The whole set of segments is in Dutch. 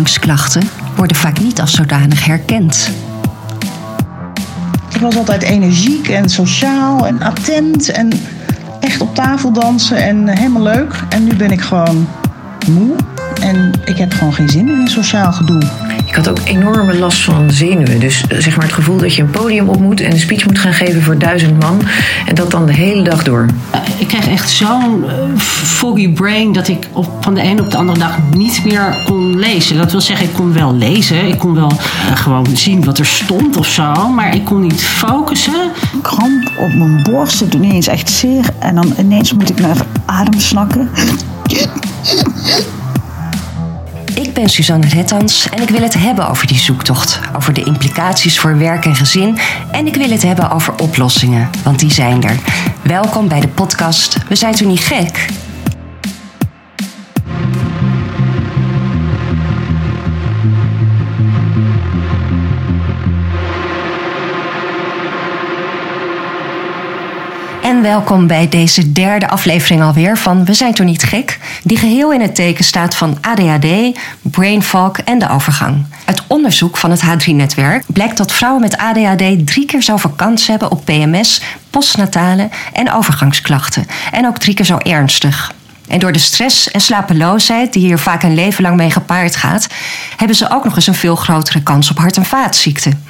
overgangsklachten worden vaak niet als zodanig herkend. Ik was altijd energiek en sociaal en attent en echt op tafel dansen en helemaal leuk. En nu ben ik gewoon moe en ik heb gewoon geen zin in sociaal gedoe. Ik had ook enorme last van zenuwen. Dus eh, zeg maar het gevoel dat je een podium op moet en een speech moet gaan geven voor duizend man. En dat dan de hele dag door. Ik kreeg echt zo'n uh, foggy brain dat ik op, van de ene op de andere dag niet meer kon lezen. Dat wil zeggen, ik kon wel lezen. Ik kon wel uh, gewoon zien wat er stond of zo. Maar ik kon niet focussen. Kramp op mijn borst. Het doet ineens echt zeer. En dan ineens moet ik naar adem snakken. Ik ben Suzanne Rettans en ik wil het hebben over die zoektocht. Over de implicaties voor werk en gezin. En ik wil het hebben over oplossingen, want die zijn er. Welkom bij de podcast We zijn toen niet gek? Welkom bij deze derde aflevering alweer van We zijn toen niet gek, die geheel in het teken staat van ADHD, brain fog en de overgang. Uit onderzoek van het H3-netwerk blijkt dat vrouwen met ADHD drie keer zoveel kans hebben op PMS, postnatale en overgangsklachten. En ook drie keer zo ernstig. En door de stress en slapeloosheid, die hier vaak een leven lang mee gepaard gaat, hebben ze ook nog eens een veel grotere kans op hart- en vaatziekten.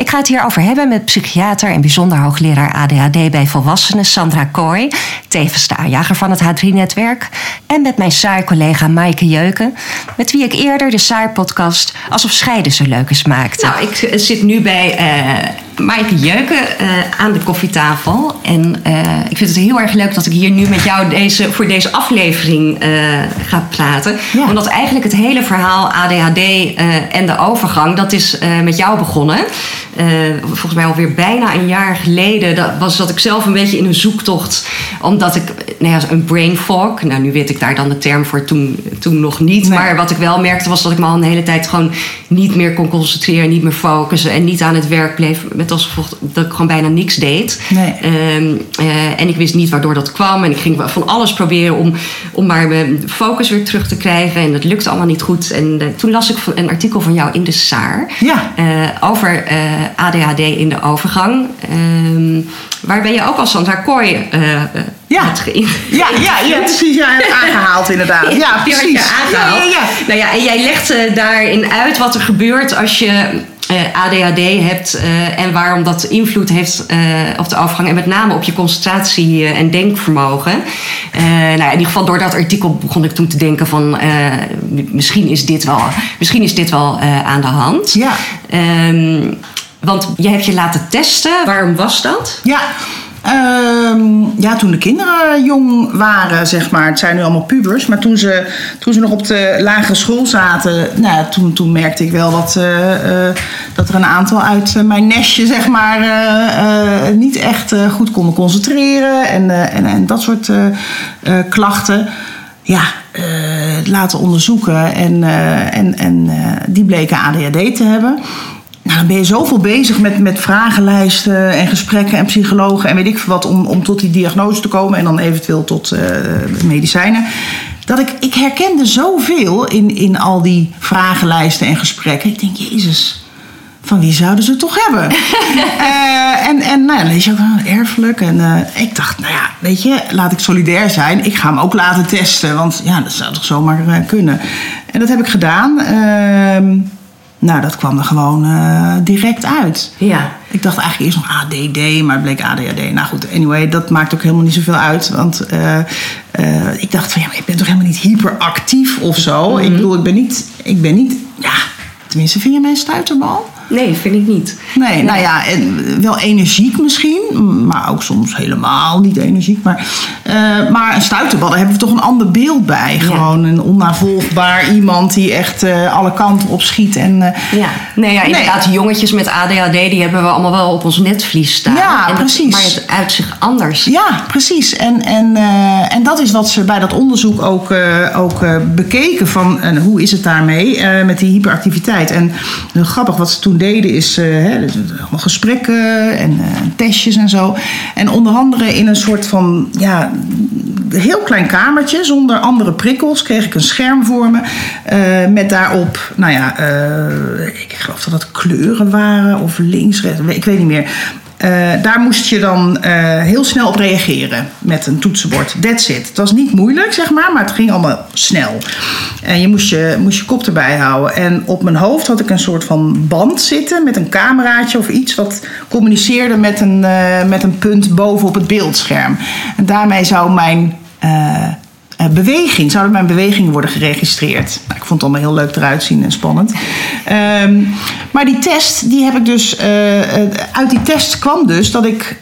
Ik ga het hierover hebben met psychiater en bijzonder hoogleraar ADHD bij volwassenen Sandra Kooi, tevens de aanjager van het H3-netwerk, en met mijn saai-collega Maaike Jeuken, met wie ik eerder de saai-podcast Alsof Scheiden zo leuk is maakte. Nou, ik zit nu bij uh, Maaike Jeuken uh, aan de koffietafel. En uh, ik vind het heel erg leuk dat ik hier nu met jou deze, voor deze aflevering ga praten. Ja. Omdat eigenlijk het hele verhaal ADHD en de overgang, dat is met jou begonnen. Volgens mij alweer bijna een jaar geleden dat was dat ik zelf een beetje in een zoektocht. Omdat ik, nou ja, een brain fog. Nou, nu weet ik daar dan de term voor, toen, toen nog niet. Nee. Maar wat ik wel merkte was dat ik me al een hele tijd gewoon niet meer kon concentreren, niet meer focussen en niet aan het werk bleef. Met als gevolg dat ik gewoon bijna niks deed. Nee. Um, uh, en ik wist niet waardoor dat kwam. En ik ging van alles proberen om, om maar mijn focus weer terug te krijgen. En dat lukte allemaal niet goed. En uh, toen las ik een artikel van jou in de Saar ja. over ADHD in de overgang. Um, waarbij je ook als Sandra Kooi ja. geïn- Ja, ja, ja, precies. Ja, aangehaald inderdaad. Ja, precies. aangehaald. Ja, ja, ja. Nou ja, en jij legde daarin uit wat er gebeurt als je uh, ADHD hebt uh, en waarom dat invloed heeft uh, op de overgang en met name op je concentratie en denkvermogen. nou, in ieder geval door dat artikel begon ik toen te denken van misschien is dit wel, misschien is dit wel aan de hand. Ja. Um, want je hebt je laten testen. Waarom was dat? Ja. Um, ja, toen de kinderen jong waren, zeg maar. Het zijn nu allemaal pubers. Maar toen ze, toen ze nog op de lagere school zaten... Nou, toen, toen merkte ik wel dat, uh, uh, dat er een aantal uit uh, mijn nestje, zeg maar... niet echt goed konden concentreren. En, en, en dat soort klachten. Ja, laten onderzoeken. En, en, en die bleken ADHD te hebben... Nou, dan ben je zoveel bezig met, met vragenlijsten en gesprekken en psychologen en weet ik veel wat om, om tot die diagnose te komen en dan eventueel tot uh, medicijnen. Dat ik, ik herkende zoveel in, in al die vragenlijsten en gesprekken. Ik denk, Jezus, van wie zouden ze het toch hebben? uh, en en nou ja, dan lees je ook wel erfelijk. En uh, ik dacht, nou ja, weet je, laat ik solidair zijn. Ik ga hem ook laten testen, want ja, dat zou toch zomaar uh, kunnen. En dat heb ik gedaan. Nou, dat kwam er gewoon uh, direct uit. Ja. Ik dacht eigenlijk eerst nog ADD, maar het bleek ADHD. Nou goed, anyway, dat maakt ook helemaal niet zoveel uit. Want uh, uh, ik dacht van, ja, maar ik ben toch helemaal niet hyperactief of zo. Mm -hmm. Ik bedoel, ik ben niet, ik ben niet, ja, tenminste, vind je mijn stuiterbal? Nee, vind ik niet. Nee, nee, nou ja, wel energiek misschien, maar ook soms helemaal niet energiek. Maar, uh, maar een stuiterbal, daar hebben we toch een ander beeld bij. Ja. Gewoon een onnavolgbaar iemand die echt uh, alle kanten op schiet. En, uh, ja, nee, ja, inderdaad, nee. jongetjes met ADHD, die hebben we allemaal wel op ons netvlies staan. Ja, en precies. Dat, maar het uit zich anders. Ja, precies. En, en, en dat is wat ze bij dat onderzoek ook, ook bekeken van hoe is het daarmee met die hyperactiviteit. En grappig wat ze toen deden is eh, hè, gesprekken en eh, testjes en zo. En onder andere in een soort van ja, heel klein kamertje zonder andere prikkels kreeg ik een scherm voor me. eh, met daarop, nou ja, ik geloof dat het kleuren waren of links, rechts, ik weet niet meer. Eh, daar moest je dan eh, heel snel op reageren met een toetsenbord. That's it. Het was niet moeilijk, zeg maar, maar het ging allemaal snel. En je moest je, moest je kop erbij houden. En op mijn hoofd had ik een soort van band zitten met een cameraatje of iets wat communiceerde met een, eh, met een punt boven op het beeldscherm. En daarmee zou mijn. Eh, beweging, zouden mijn bewegingen worden geregistreerd. Nou, ik vond het allemaal heel leuk eruit zien en spannend. Ehm, maar die test, die heb ik dus. eh, eh, uit die test kwam dus dat ik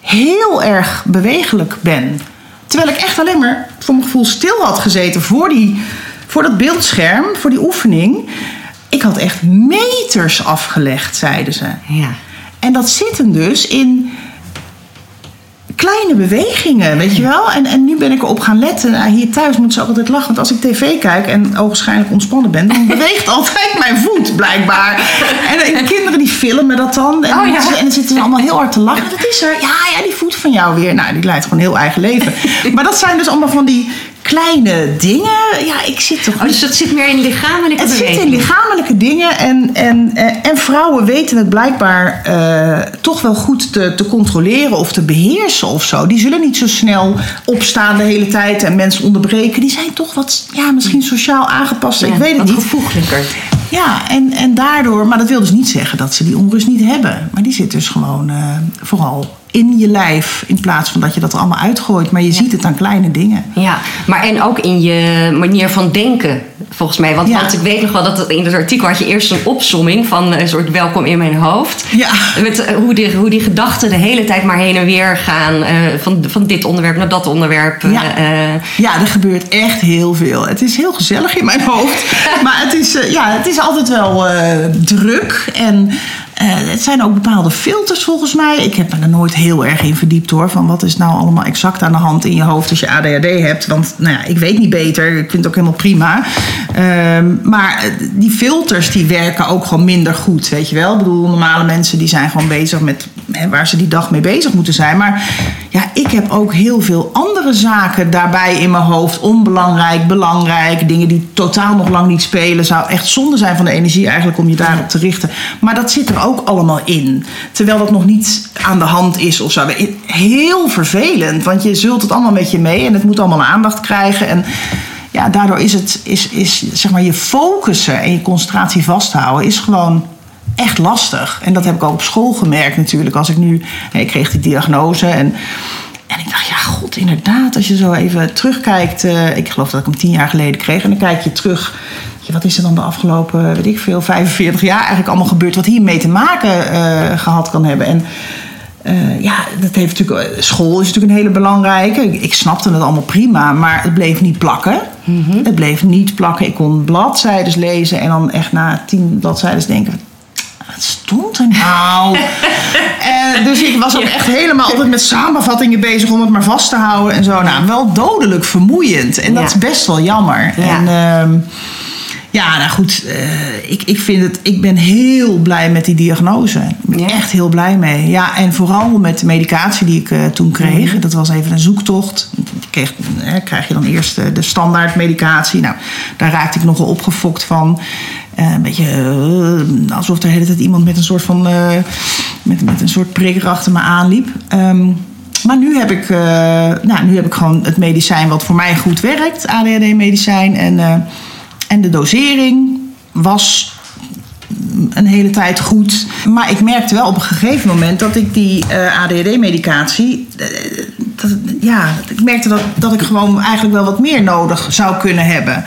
heel erg bewegelijk ben. Terwijl ik echt alleen maar voor mijn gevoel stil had gezeten voor, die, voor dat beeldscherm, voor die oefening. Ik had echt meters afgelegd, zeiden ze. Ja. En dat zit hem dus in kleine bewegingen, weet je wel. En, en nu ben ik erop gaan letten. Nou, hier thuis moet ze altijd lachen. Want als ik tv kijk en ogenschijnlijk ontspannen ben... dan beweegt altijd mijn voet, blijkbaar. En de kinderen die filmen dat dan. En, Oh, ja. en dan zitten ze allemaal heel hard te lachen. Dat is er. Ja, ja, die voet van jou weer. Nou, die leidt gewoon een heel eigen leven. Maar dat zijn dus allemaal van die kleine dingen. Ja, ik zit toch Oh, dus dat zit meer in lichamelijke het zit in lichamelijke dingen en, en, en, en vrouwen weten het blijkbaar eh, toch wel goed te, te controleren of te beheersen of zo. Die zullen niet zo snel opstaan de hele tijd en mensen onderbreken. Die zijn toch wat, ja, misschien sociaal aangepast. ik weet het wat niet. gevoeglijker. Ja, en, en daardoor, maar dat wil dus niet zeggen dat ze die onrust niet hebben. Maar die zit dus gewoon eh, vooral in je lijf in plaats van dat je dat er allemaal uitgooit. Maar je ziet het aan kleine dingen. Ja, maar en ook in je manier van denken, volgens mij. Want, Ja. want ik weet nog wel dat in het artikel had je eerst een opsomming van een soort welkom in mijn hoofd. Ja. Met eh, hoe die, hoe die gedachten de hele tijd maar heen en weer gaan. eh, van, van dit onderwerp naar dat onderwerp. Ja. eh. Ja, er gebeurt echt heel veel. Het is heel gezellig in mijn hoofd. Maar het is, ja, het is altijd wel druk. En het zijn ook bepaalde filters volgens mij. Ik heb me er nooit heel erg in verdiept hoor. Van wat is nou allemaal exact aan de hand in je hoofd als je ADHD hebt. Want nou ja, ik weet niet beter. Ik vind het ook helemaal prima. Ehm, maar eh, die filters die werken ook gewoon minder goed. Weet je wel? Ik bedoel, normale mensen die zijn gewoon bezig met waar ze die dag mee bezig moeten zijn. Maar ja, ik heb ook heel veel andere zaken daarbij in mijn hoofd. Onbelangrijk, belangrijk. Dingen die totaal nog lang niet spelen. Zou echt zonde zijn van de energie eigenlijk om je daarop te richten. Maar dat zit er ook allemaal in. Terwijl dat nog niet aan de hand is of zo. Heel vervelend. Want je zult het allemaal met je mee. En het moet allemaal aandacht krijgen. En ja, daardoor is het, is, is, zeg maar, je focussen en je concentratie vasthouden is gewoon echt lastig. En dat heb ik ook op school gemerkt natuurlijk. Als ik nu, ik kreeg die diagnose en, en ik dacht, ja god, inderdaad, als je zo even terugkijkt. eh, ik geloof dat ik hem tien jaar geleden kreeg. En dan kijk je terug, ja, wat is er dan de afgelopen, weet ik veel, 45 jaar eigenlijk allemaal gebeurd. Wat hiermee te maken eh, gehad kan hebben. En eh, ja, dat heeft natuurlijk, school is natuurlijk een hele belangrijke. Ik, ik snapte het allemaal prima, maar het bleef niet plakken. Het bleef niet plakken. Ik kon bladzijden lezen en dan echt na tien bladzijden denken... Wat stond er nou? Eh, dus ik was ook echt helemaal altijd met samenvattingen bezig om het maar vast te houden en zo. Nou, wel dodelijk vermoeiend. En dat is best wel jammer. Ja. En ehm, ja, nou goed, eh, ik, ik vind het, ik ben heel blij met die diagnose. Ik ben Ja. echt heel blij mee. Ja, en vooral met de medicatie die ik eh, toen kreeg. Dat was even een zoektocht. Kreeg, krijg je dan eerst eh, de standaard medicatie. Nou, daar raakte ik nogal opgefokt van. Eh, een beetje eh, alsof er hele tijd iemand met een soort van eh, met, met een soort prikker achter me aanliep. Ehm, maar nu heb, ik, nou, nu heb ik gewoon het medicijn wat voor mij goed werkt, ADHD-medicijn. En, en de dosering was een hele tijd goed. Maar ik merkte wel op een gegeven moment dat ik die ADHD-medicatie. ja, ik merkte dat, dat ik gewoon eigenlijk wel wat meer nodig zou kunnen hebben.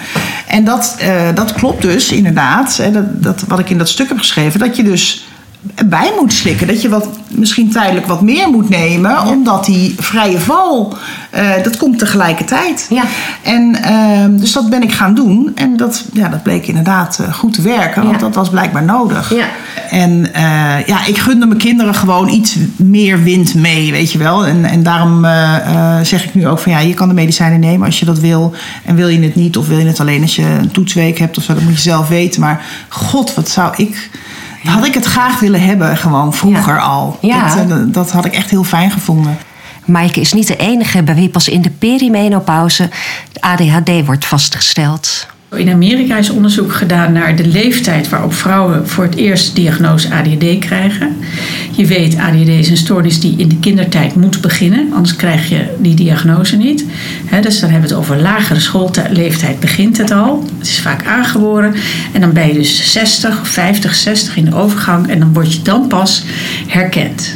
En dat, eh, dat klopt dus inderdaad. Hè, dat, dat, wat ik in dat stuk heb geschreven, dat je dus bij moet slikken. Dat je wat, misschien tijdelijk wat meer moet nemen, omdat die vrije val, eh, dat komt tegelijkertijd. Ja. En ehm, dus dat ben ik gaan doen. En dat, ja, dat bleek inderdaad eh, goed te werken, want Ja. dat was blijkbaar nodig. Ja. En eh, ja, ik gunde mijn kinderen gewoon iets meer wind mee, weet je wel. En, en daarom zeg ik nu ook van ja, je kan de medicijnen nemen als je dat wil. En wil je het niet, of wil je het alleen als je een toetsweek hebt of zo, dat moet je zelf weten. Maar god, wat zou ik had ik het graag willen hebben, gewoon vroeger al. Ja. Dat, eh, dat had ik echt heel fijn gevonden. Maaike is niet de enige bij wie pas in de perimenopauze de ADHD wordt vastgesteld. In Amerika is onderzoek gedaan naar de leeftijd waarop vrouwen voor het eerst diagnose ADHD krijgen. Je weet, ADHD is een stoornis die in de kindertijd moet beginnen, anders krijg je die diagnose niet. Dus dan hebben we het over lagere schoolleeftijd begint het al. Het is vaak aangeboren en dan ben je dus 60, 50, 60 in de overgang en dan word je dan pas herkend.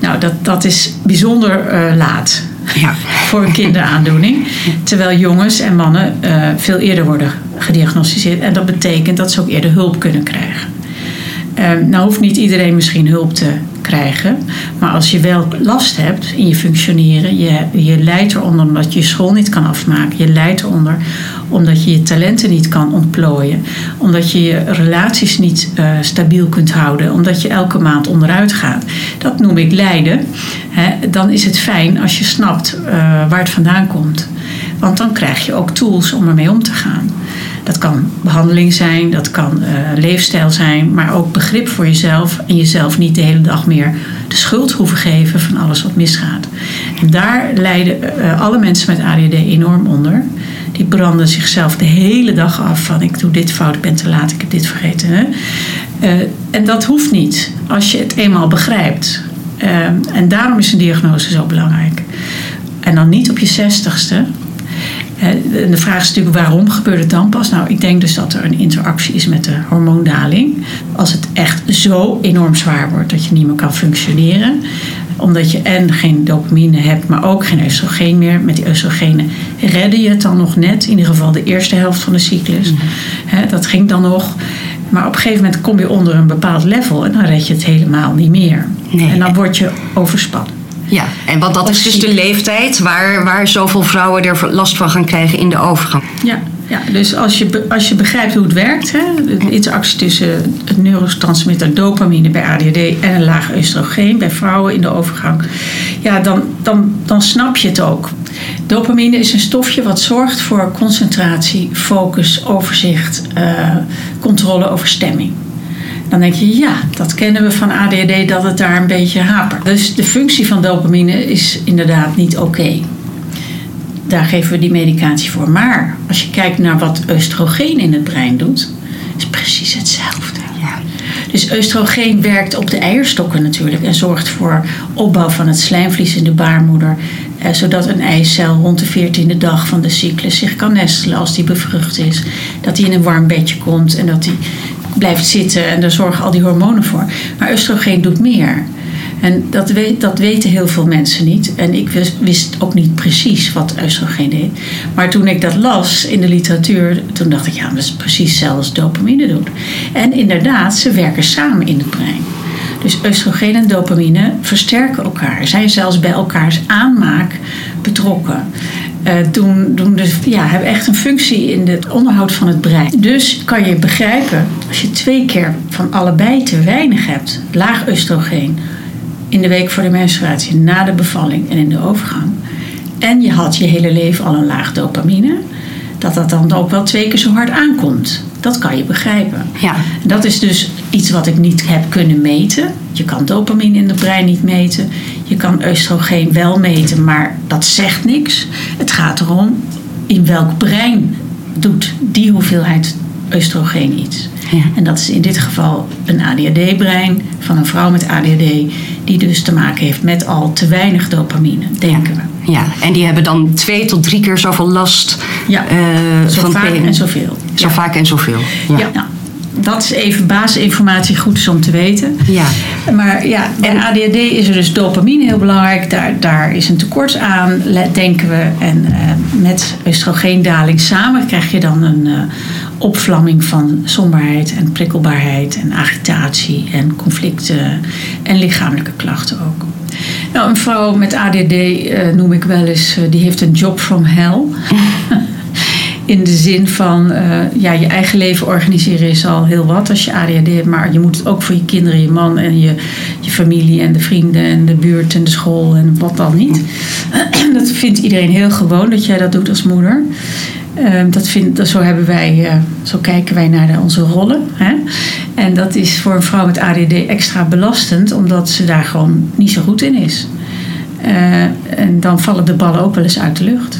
Nou, dat, dat is bijzonder eh, laat Ja. voor een kinderaandoening. Terwijl jongens en mannen eh, veel eerder worden gediagnosticeerd. En dat betekent dat ze ook eerder hulp kunnen krijgen. Ehm, nou hoeft niet iedereen misschien hulp te krijgen. Maar als je wel last hebt in je functioneren, je, je lijdt eronder omdat je je school niet kan afmaken. Je lijdt eronder omdat je je talenten niet kan ontplooien. Omdat je je relaties niet eh, stabiel kunt houden. Omdat je elke maand onderuit gaat. Dat noem ik lijden. Dan is het fijn als je snapt eh, waar het vandaan komt. Want dan krijg je ook tools om ermee om te gaan. Dat kan behandeling zijn, dat kan eh, leefstijl zijn, maar ook begrip voor jezelf en jezelf niet de hele dag meer de schuld hoeven geven van alles wat misgaat. En daar lijden eh, alle mensen met ADD enorm onder. Die branden zichzelf de hele dag af van ik doe dit fout, ik ben te laat, ik heb dit vergeten. Hè? Eh, en dat hoeft niet als je het eenmaal begrijpt. En daarom is een diagnose zo belangrijk. En dan niet op je zestigste, En de vraag is natuurlijk waarom gebeurt het dan pas? Nou, ik denk dus dat er een interactie is met de hormoondaling. Als het echt zo enorm zwaar wordt dat je niet meer kan functioneren, omdat je en geen dopamine hebt, maar ook geen oestrogeen meer. Met die oestrogenen redde je het dan nog net, in ieder geval de eerste helft van de cyclus. Hè, dat ging dan nog. Maar op een gegeven moment kom je onder een bepaald level en dan red je het helemaal niet meer. Nee. En dan word je overspannen. Ja, en want dat is dus de leeftijd waar, waar zoveel vrouwen er last van gaan krijgen in de overgang. Ja, ja dus als je, als je begrijpt hoe het werkt, hè, de interactie tussen het neurotransmitter dopamine bij ADHD en een laag oestrogeen bij vrouwen in de overgang, ja, dan, dan, dan snap je het ook. Dopamine is een stofje wat zorgt voor concentratie, focus, overzicht, eh, controle over stemming. Dan denk je, ja, dat kennen we van ADHD dat het daar een beetje hapert. Dus de functie van dopamine is inderdaad niet oké daar geven we die medicatie voor. Maar als je kijkt naar wat oestrogeen in het brein doet, is precies hetzelfde. Dus oestrogeen werkt op de eierstokken natuurlijk en zorgt voor opbouw van het slijmvlies in de baarmoeder. Eh, zodat een eicel rond de 14e dag van de cyclus zich kan nestelen als die bevrucht is. Dat die in een warm bedje komt en dat die blijft zitten en daar zorgen al die hormonen voor. Maar oestrogeen doet meer. En dat, weet, dat weten heel veel mensen niet. En ik wist, wist ook niet precies wat oestrogeen deed. Maar toen ik dat las in de literatuur, toen dacht ik, ja, dat is precies als dopamine doet. En inderdaad, ze werken samen in het brein. Dus oestrogeen en dopamine versterken elkaar, zijn zelfs bij elkaars aanmaak betrokken. Eh, doen, doen dus, ja, hebben echt een functie in het onderhoud van het brein. Dus kan je begrijpen, als je twee keer van allebei te weinig hebt, laag oestrogeen, in de week voor de menstruatie, na de bevalling en in de overgang. En je had je hele leven al een laag dopamine. Dat dat dan ook wel twee keer zo hard aankomt. Dat kan je begrijpen. Ja. Dat is dus iets wat ik niet heb kunnen meten. Je kan dopamine in het brein niet meten. Je kan oestrogeen wel meten, maar dat zegt niks. Het gaat erom in welk brein doet die hoeveelheid oestrogeen iets. Ja. En dat is in dit geval een ADHD-brein van een vrouw met ADHD, die dus te maken heeft met al te weinig dopamine, denken we. Ja, en die hebben dan twee tot drie keer zoveel last Ja, eh, zo van vaak en zoveel. Zo vaak en zoveel. Ja. Ja. nou, dat is even basisinformatie, goed is om te weten. Ja. Maar ja, bij ADHD is er dus dopamine heel belangrijk. Daar, daar is een tekort aan, denken we. En eh, met oestrogeendaling samen krijg je dan een eh, opvlamming van somberheid en prikkelbaarheid en agitatie en conflicten en lichamelijke klachten ook. Nou, een vrouw met ADD eh, noem ik wel eens, die heeft een job from hell. In de zin van, eh, ja, je eigen leven organiseren is al heel wat als je ADHD hebt. Maar je moet het ook voor je kinderen, je man en je, je familie en de vrienden en de buurt en de school en wat dan niet. Dat vindt iedereen heel gewoon dat jij dat doet als moeder. Ehm, dat vind, dat, zo, hebben wij, eh, zo kijken wij naar onze rollen. Hè? En dat is voor een vrouw met ADD extra belastend, omdat ze daar gewoon niet zo goed in is. Eh, en dan vallen de ballen ook wel eens uit de lucht.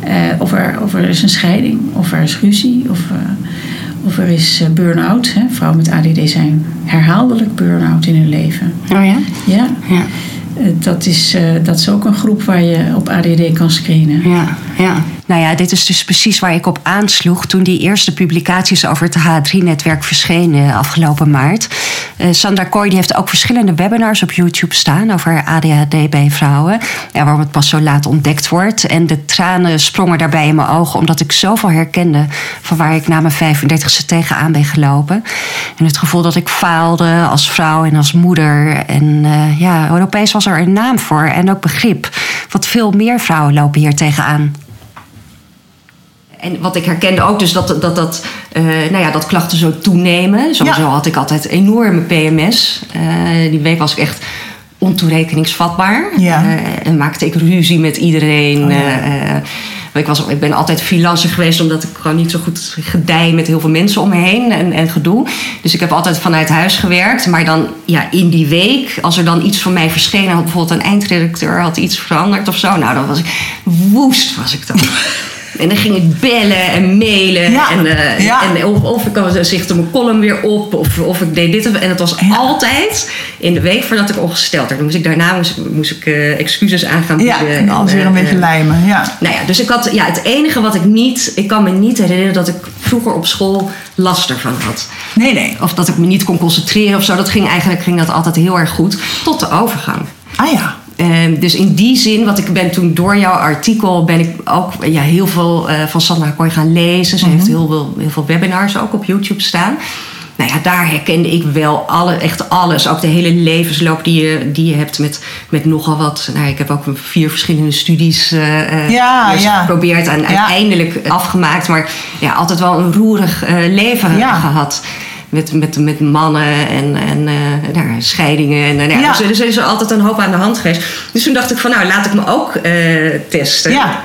Eh, of, er, of er is een scheiding, of er is ruzie, of, eh, of er is eh, burn-out. Hè? Vrouwen met ADD zijn herhaaldelijk burn-out in hun leven. Oh ja? Ja, Ja. dat, is, dat is ook een groep waar je op ADD kan screenen. Ja, ja. Nou ja, dit is dus precies waar ik op aansloeg toen die eerste publicaties over het H3-netwerk verschenen afgelopen maart. Eh, Sandra Kooi die heeft ook verschillende webinars op YouTube staan over ADHD bij vrouwen. Ja, waarom het pas zo laat ontdekt wordt. En de tranen sprongen daarbij in mijn ogen omdat ik zoveel herkende van waar ik na mijn 35ste tegenaan ben gelopen. En het gevoel dat ik faalde als vrouw en als moeder. En eh, ja, Europees was er een naam voor en ook begrip. Want veel meer vrouwen lopen hier tegenaan. En wat ik herkende ook, dus dat, dat, dat, eh, nou ja, dat klachten zo toenemen. Sowieso Ja. had ik altijd enorme PMS. Eh, die week was ik echt ontoerekeningsvatbaar. Ja. Eh, en maakte ik ruzie met iedereen. Oh, ja. Ik, was, ik ben altijd freelancer geweest omdat ik gewoon niet zo goed gedij met heel veel mensen om me heen en, en gedoe. Dus ik heb altijd vanuit huis gewerkt. Maar dan ja, in die week, als er dan iets van mij verschenen had, bijvoorbeeld een eindredacteur had iets veranderd of zo. Nou, dan was ik woest was ik dan. En dan ging ik bellen en mailen. Ja. En, eh, Ja. en of, of ik zichtte mijn column weer op. Of, of ik deed dit. En het was Ja. altijd in de week voordat ik ongesteld werd. Dan moest ik daarna moest, moest ik, eh, excuses aan gaan Ja, en alles weer een eh, beetje lijmen. Ja. nou ja, dus ik had, ja, het enige wat ik niet, ik kan me niet herinneren dat ik vroeger op school last ervan had. Nee, nee. Of dat ik me niet kon concentreren of zo. Dat ging eigenlijk ging dat altijd heel erg goed. Tot de overgang. Ah ja. Ehm, dus in die zin, wat ik ben toen door jouw artikel, ben ik ook ja, heel veel eh, van Sandra Kooi gaan lezen. Ze heeft heel veel, heel veel webinars ook op YouTube staan. Nou ja, daar herkende ik wel alle, echt alles. Ook de hele levensloop die je, die je hebt met, met nogal wat. Nou, ik heb ook vier verschillende studies eh, eh, Ja, ja. geprobeerd en uiteindelijk afgemaakt. Maar ja, altijd wel een roerig leven Ja. gehad. Met, met, met mannen en, en eh, nou, scheidingen. En, nou ja. Dus, er- is er altijd een hoop aan de hand geweest. Dus toen dacht ik van nou, laat ik me ook eh, testen. Ja.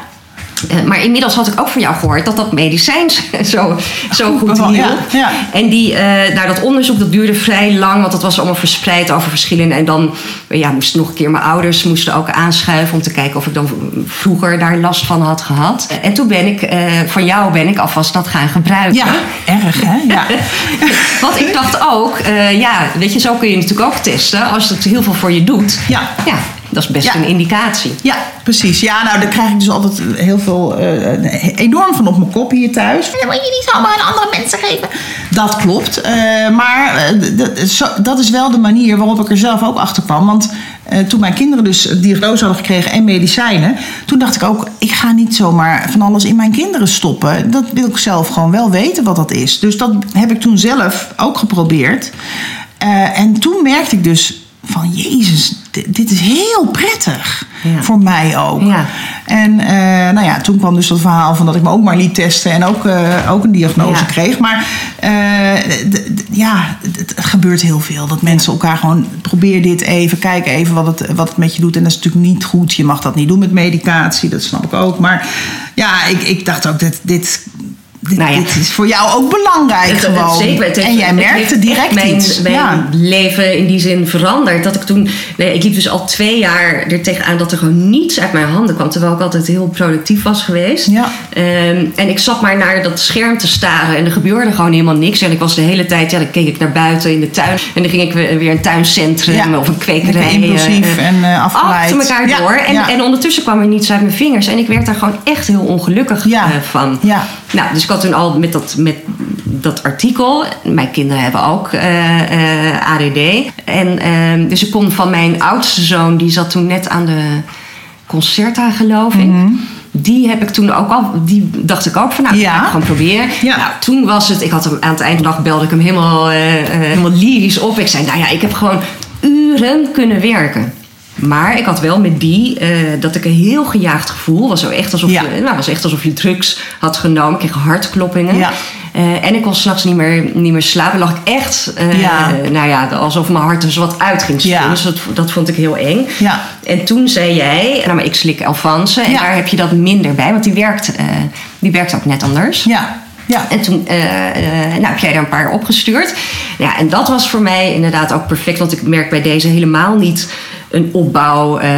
Eh, maar inmiddels had ik ook van jou gehoord dat dat medicijn zo, zo goed hielp. ja, ja. En die, nou, dat onderzoek dat duurde vrij lang, want dat was allemaal verspreid over verschillende. En dan ja, moesten nog een keer mijn ouders moesten ook aanschuiven om te kijken of ik dan vroeger daar last van had gehad. En toen ben ik, eh, van jou ben ik alvast dat gaan gebruiken. Ja, erg hè? Ja. Want ik dacht ook, ja, weet je, zo kun je natuurlijk ook testen. Als het heel veel voor je doet, Ja. ja dat is best Ja. een indicatie. Ja, precies. Ja, nou, daar krijg ik dus altijd heel veel, eh, enorm van op mijn kop hier thuis. Ja, moet je niet allemaal aan andere mensen geven? Dat klopt. Eh, maar eh, dat- is wel de manier waarop ik er zelf ook achter kwam. Want toen mijn kinderen dus diagnose hadden gekregen en medicijnen... toen dacht ik ook, ik ga niet zomaar van alles in mijn kinderen stoppen. Dat wil ik zelf gewoon wel weten wat dat is. Dus dat heb ik toen zelf ook geprobeerd. En toen merkte ik dus van, jezus, dit, dit is heel prettig. Ja. Voor mij ook. Ja. En eh, nou ja, toen kwam dus dat verhaal van dat ik me ook maar liet testen en ook, eh, ook een diagnose Ja. kreeg. Maar eh, ja, het het gebeurt heel veel. Dat mensen elkaar gewoon probeer dit even, kijk even wat het, wat het met je doet. En dat is natuurlijk niet goed. Je mag dat niet doen met medicatie, dat snap ik ook. Maar ja, ik, ik dacht ook, dit, dit, dit, Nou ja. dit is voor jou ook belangrijk Het- het- gewoon. zeker, het heeft- en jij merkte direct mijn, iets. Mijn ja. leven in die zin veranderd. Dat ik toen, nee, ik liep dus al twee jaar er tegenaan dat er gewoon niets uit mijn handen kwam. Terwijl ik altijd heel productief was geweest. Ja. Ehm, en ik zat maar naar dat scherm te staren en er gebeurde gewoon helemaal niks. En ik was de hele tijd, ja, dan keek ik naar buiten in de tuin. En dan ging ik weer een tuincentrum Ja. of een kwekerij. Lekker impulsief eh, en eh, afgeleid. achter elkaar Ja, door. En, en ondertussen kwam er niets uit mijn vingers. En ik werd daar gewoon echt heel ongelukkig eh, van. Ja. Nou, dus ik had toen al met dat, met dat artikel. Mijn kinderen hebben ook eh, eh, ADD. En ehm, dus ik kon van mijn oudste zoon, die zat toen net aan de Concerta, geloof ik. Mhm. Die heb ik toen ook al, die dacht ik ook van, nou, Ja. ga ik gewoon proberen. Ja. Nou, toen was het, ik had hem aan het eind van de dag belde ik hem helemaal, eh, helemaal lyrisch op. Ik zei, nou ja, ik heb gewoon uren kunnen werken. Maar ik had wel met die, eh, dat ik een heel gejaagd gevoel. Was zo echt alsof, Ja. je, nou, was echt alsof je drugs had genomen. Ik kreeg hartkloppingen. Ja. Eh, en ik kon s'nachts niet meer, niet meer slapen. lag ik echt, eh, Ja. nou ja, alsof mijn hart dus wat uit ging springen. Dus dat, dat vond ik heel eng. Ja. En toen zei jij, nou maar ik slik Alphonse. En daar heb je dat minder bij, want die werkt, die werkt ook net anders. Ja. Ja. En toen eh, nou, heb jij er een paar opgestuurd. Ja, en dat was voor mij inderdaad ook perfect. Want ik merk bij deze helemaal niet een opbouw. eh,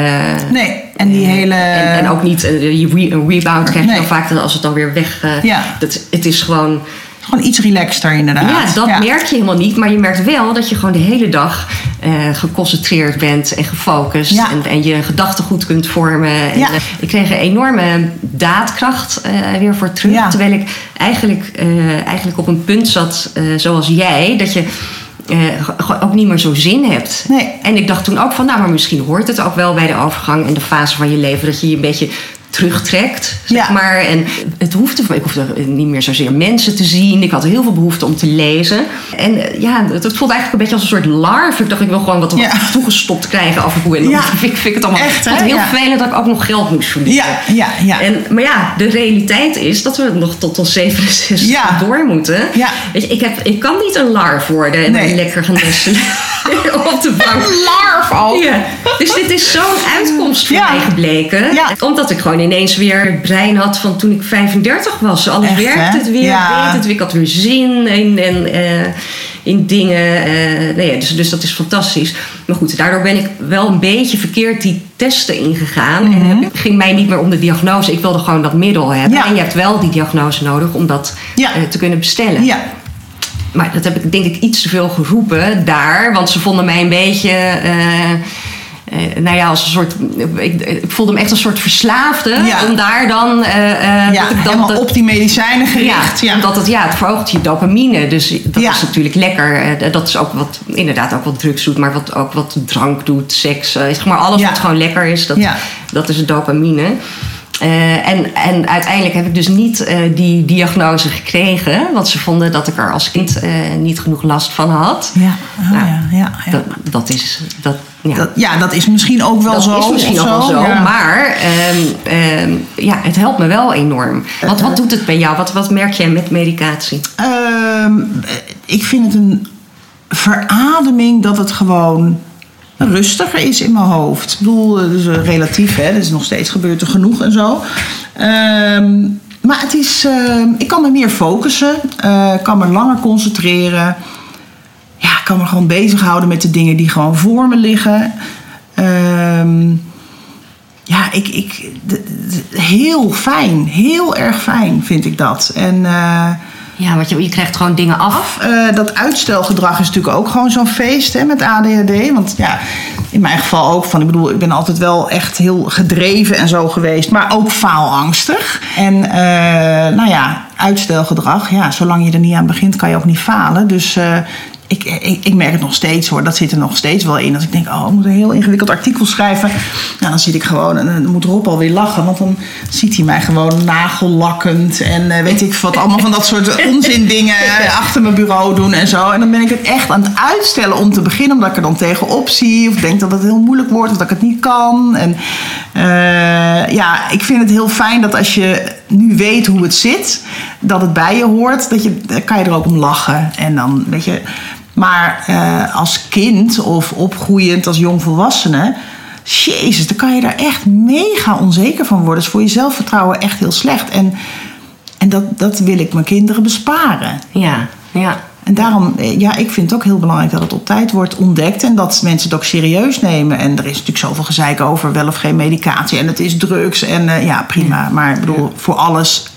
Nee, en die hele... en, en ook niet eh, je re- een rebound krijg je Nee. dan vaak als het dan weer weg... eh, Ja. dat, het is gewoon... Gewoon iets relaxter inderdaad. Ja, dat merk je helemaal niet. Maar je merkt wel dat je gewoon de hele dag eh, geconcentreerd bent en gefocust. Ja. En, en je gedachten goed kunt vormen. En, Ja. eh, ik kreeg een enorme daadkracht eh, weer voor terug. Terwijl ik eigenlijk, eh, eigenlijk op een punt zat eh, zoals jij. Dat je eh, ook niet meer zo zin hebt. Nee. En ik dacht toen ook van, nou, maar misschien hoort het ook wel bij de overgang en de fase van je leven dat je je een beetje terugtrekt, zeg Ja. maar. En het hoefde, ik hoefde niet meer zozeer mensen te zien. Ik had heel veel behoefte om te lezen. En eh, ja, het, het voelde eigenlijk een beetje als een soort larve. Ik dacht, ik wil gewoon wat Ja. toegestopt krijgen af en toe. En dan Ja. vind, ik- vind ik het allemaal Echt, hè? het heel vervelend dat ik ook nog geld moest verdienen. Ja, ja, ja. En, maar ja, de realiteit is dat we nog tot ons 67 Ja. door moeten. Ja. Weet je, ik, heb, ik kan niet een larf worden en Nee. lekker gaan nestelen op de bank. larf ook. Ja. Dus dit is zo'n uitkomst voor mij gebleken. Omdat ik gewoon ineens weer het brein had van toen ik 35 was. Alles Echt, werkt hè? het weer, Ja. weet het weer. Ik had weer zin in, en, eh, in dingen. eh, nou ja, dus, dus dat is fantastisch. Maar goed, daardoor ben ik wel een beetje verkeerd die testen ingegaan. En het ging mij niet meer om de diagnose. Ik wilde gewoon dat middel hebben. Mhm. Ja. En je hebt wel die diagnose nodig om dat eh, te kunnen bestellen. Ja, Maar dat heb ik denk ik iets te veel geroepen daar. Want ze vonden mij een beetje... eh, nou ja, als een soort... Ik, ik voelde me echt een soort verslaafde. Ja. Om daar dan... eh, eh, ja dat helemaal op die medicijnen gericht. ja, Ja, omdat het, ja, het verhoogt je dopamine. Dus dat is natuurlijk lekker. Dat is ook wat, inderdaad ook wat drugs doet, maar wat, ook wat drank doet, seks. Zeg maar alles wat gewoon lekker is, dat, Ja. dat is dopamine. Eh, en, en uiteindelijk heb ik dus niet die diagnose gekregen. Want ze vonden dat ik er als kind niet genoeg last van had. ja, oh, Nou, ja, ja, ja. Dat, dat is... Dat, ja. Dat, ja, dat is misschien ook wel Dat zo. is misschien ook wel zo, Ja. maar ehm, ehm, ja, het helpt me wel enorm. Wat, wat doet het bij jou? Wat, wat merk jij met medicatie? Ehm, ik vind het een verademing dat het gewoon rustiger is in mijn hoofd. Ik bedoel, dus relatief, hè. Is nog steeds gebeurt er genoeg en zo. Maar het is, ik kan me meer focussen. eh, kan me langer concentreren. Ja, ik kan me gewoon bezighouden met de dingen die gewoon voor me liggen. Ehm, ja, ik, ik, heel fijn. Heel erg fijn vind ik dat. En... eh, Ja, want je, je krijgt gewoon dingen af. eh, dat uitstelgedrag is natuurlijk ook gewoon zo'n feest hè, met ADHD. Want ja, in mijn geval ook van, ik bedoel, ik ben altijd wel echt heel gedreven en zo geweest, maar ook faalangstig. En eh, nou ja, uitstelgedrag, ja, zolang je er niet aan begint, kan je ook niet falen. Dus ik, ik, ik merk het nog steeds hoor, dat zit er nog steeds wel in. Als ik denk, oh, ik moet een heel ingewikkeld artikel schrijven. Nou, dan zit ik gewoon, en dan moet Rob alweer lachen, want dan ziet hij mij gewoon nagellakkend en eh, weet ik wat, allemaal van dat soort onzin dingen achter mijn bureau doen en zo. En dan ben ik het echt aan het uitstellen om te beginnen, omdat ik er dan tegenop zie of denk dat het heel moeilijk wordt of dat ik het niet kan. En eh, ja, ik vind het heel fijn dat als je nu weet hoe het zit, dat het bij je hoort, dat je, dan kan je er ook om lachen. En dan, weet je, maar eh, als kind of opgroeiend als jongvolwassene, jezus, dan kan je daar echt mega onzeker van worden. is voor je zelfvertrouwen echt heel slecht. En, en dat, dat wil ik mijn kinderen besparen. Ja, ja. En daarom, eh, ja, ik vind het ook heel belangrijk dat het op tijd wordt ontdekt en dat mensen het ook serieus nemen. En er is natuurlijk zoveel gezeik over wel of geen medicatie en het is drugs en eh, ja, prima. Maar ik bedoel, voor alles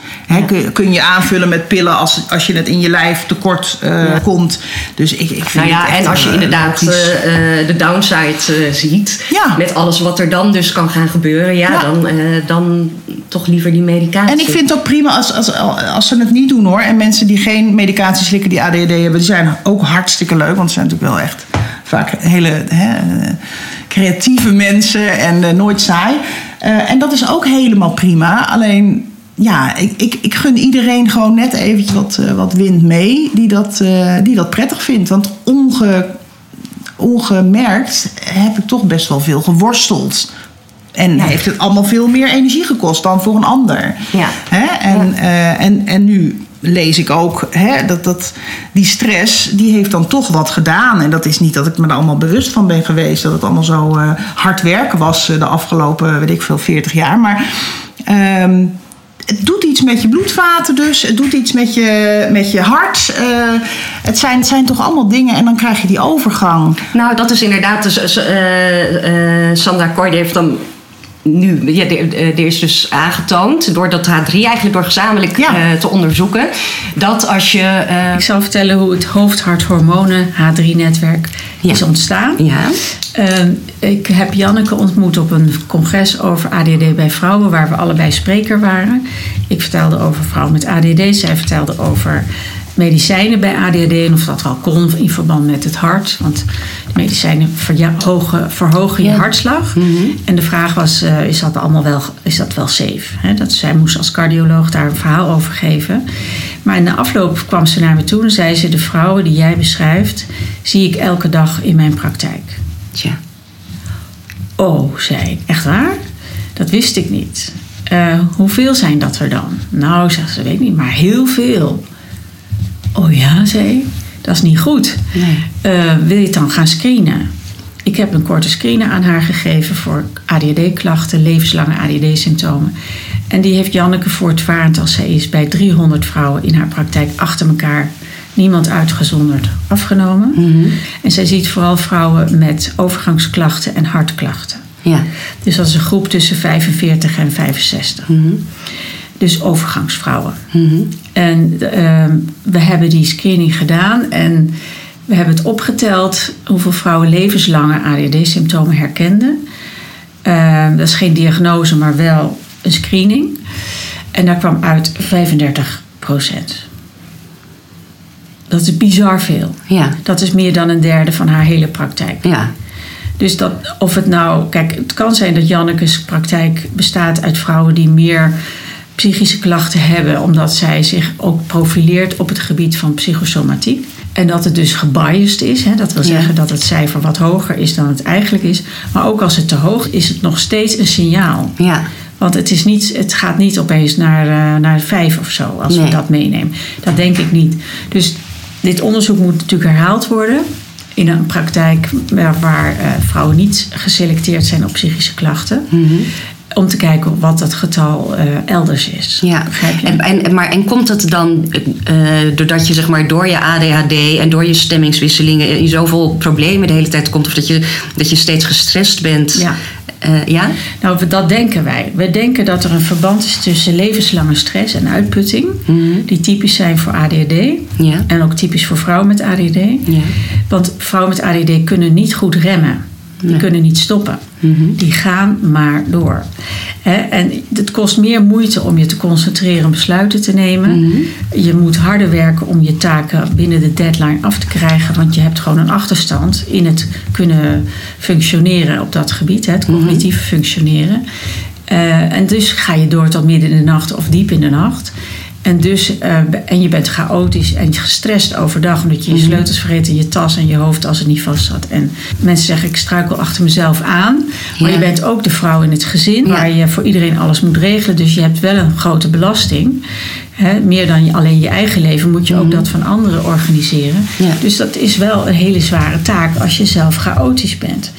kun, kun je aanvullen met pillen als, als je het in je lijf tekort eh, komt. Dus ik, ik vind Nou ja, en als je eh, inderdaad eh, de downside ziet, Ja. met alles wat er dan dus kan gaan gebeuren, ja, Ja. Dan, dan toch liever die medicatie. En ik vind het ook prima als, als, als ze het niet doen hoor. En mensen die geen medicatie slikken, die ADHD hebben, die zijn ook hartstikke leuk. Want ze zijn natuurlijk wel echt vaak hele hè, creatieve mensen en nooit saai. En dat is ook helemaal prima. Alleen, ja, ik, ik, ik gun iedereen gewoon net eventjes wat, eh, wat wind mee die dat, eh, die dat prettig vindt. Want onge, ongemerkt heb ik toch best wel veel geworsteld. En Ja. heeft het allemaal veel meer energie gekost dan voor een ander. Ja. Hè? En, eh, en, en nu lees ik ook, hè, dat, dat die stress, die heeft dan toch wat gedaan. En dat is niet dat ik me er allemaal bewust van ben geweest, dat het allemaal zo hard werken was de afgelopen, weet ik veel, 40 jaar. Maar ehm, het doet iets met je bloedvaten dus, het doet iets met je, met je hart. Eh, het, zijn, het zijn toch allemaal dingen en dan krijg je die overgang. Nou, dat is inderdaad. Dus, eh, eh, Sandra Korde heeft dan nu, ja, er, is dus aangetoond door dat H3 eigenlijk door gezamenlijk Ja. eh, te onderzoeken, dat als je. Ik zal vertellen hoe het hoofd-hart-hormonen H3-netwerk Ja. is ontstaan. ja, Ehm, ik heb Janneke ontmoet op een congres over ADD bij vrouwen, waar we allebei spreker waren. Ik vertelde over vrouwen met ADD, zij vertelde over medicijnen bij ADD en of dat wel kon in verband met het hart. Want de medicijnen verhogen, verhogen je Ja. hartslag. En de vraag was, eh, is dat allemaal wel, is dat wel safe? Dat, zij moest als cardioloog daar een verhaal over geven. Maar in de afloop kwam ze naar me toe en zei ze... de vrouwen die jij beschrijft, zie ik elke dag in mijn praktijk. tja. Oh, zei ik, echt waar? Dat wist ik niet. "Eh, hoeveel zijn dat er dan? Nou, zegt ze, weet ik niet, maar heel veel. Oh ja, zei ik, dat is niet goed. Nee. Eh, wil je het dan gaan screenen? Ik heb een korte screener aan haar gegeven voor ADD-klachten, levenslange ADD-symptomen. En die heeft Janneke voortvarend als zij is bij 300 vrouwen in haar praktijk achter elkaar, niemand uitgezonderd, afgenomen. En zij ziet vooral vrouwen met overgangsklachten en hartklachten. Ja. Dus dat is een groep tussen 45 en 65. Dus overgangsvrouwen. En ehm, we hebben die screening gedaan en we hebben het opgeteld hoeveel vrouwen levenslange ADD-symptomen herkenden. Ehm, dat is geen diagnose, maar wel een screening. En daar kwam uit 35 procent. Dat is bizar veel. Ja. Dat is meer dan een derde van haar hele praktijk. Ja. Dus dat, of het nou, kijk, het kan zijn dat Janneke's praktijk bestaat uit vrouwen die meer psychische klachten hebben, omdat zij zich ook profileert op het gebied van psychosomatiek. En dat het dus gebiased is. Hè? Dat wil Ja. zeggen dat het cijfer wat hoger is dan het eigenlijk is. Maar ook als het te hoog is, is het nog steeds een signaal. Ja. Want het, is niet, het gaat niet opeens naar, eh, naar vijf of zo, als Nee. we dat meenemen. Dat denk ik niet. Dus dit onderzoek moet natuurlijk herhaald worden. In een praktijk waar, waar, eh, vrouwen niet geselecteerd zijn op psychische klachten. Om te kijken wat dat getal eh, elders is. Ja, en, en, maar, en komt het dan eh, doordat je zeg maar door je ADHD en door je stemmingswisselingen in zoveel problemen de hele tijd komt, of dat je, dat je steeds gestrest bent? Ja. Eh, ja? Nou, dat denken wij. We denken dat er een verband is tussen levenslange stress en uitputting. Die typisch zijn voor ADHD. Ja. En ook typisch voor vrouwen met ADD. Ja. Want vrouwen met ADD kunnen niet goed remmen. Die kunnen niet stoppen. Die gaan maar door. En het kost meer moeite om je te concentreren om besluiten te nemen. Je moet harder werken om je taken binnen de deadline af te krijgen. Want je hebt gewoon een achterstand in het kunnen functioneren op dat gebied. Het cognitieve functioneren. Eh, en dus ga je door tot midden in de nacht of diep in de nacht. En, dus, eh, en je bent chaotisch en gestrest overdag omdat je je sleutels vergeet in je tas en je hoofd als het niet vast zat. En mensen zeggen ik struikel achter mezelf aan. Maar Ja. je bent ook de vrouw in het gezin Ja. waar je voor iedereen alles moet regelen. Dus je hebt wel een grote belasting. Hè, meer dan je, alleen je eigen leven moet je ook dat van anderen organiseren. Ja. Dus dat is wel een hele zware taak als je zelf chaotisch bent.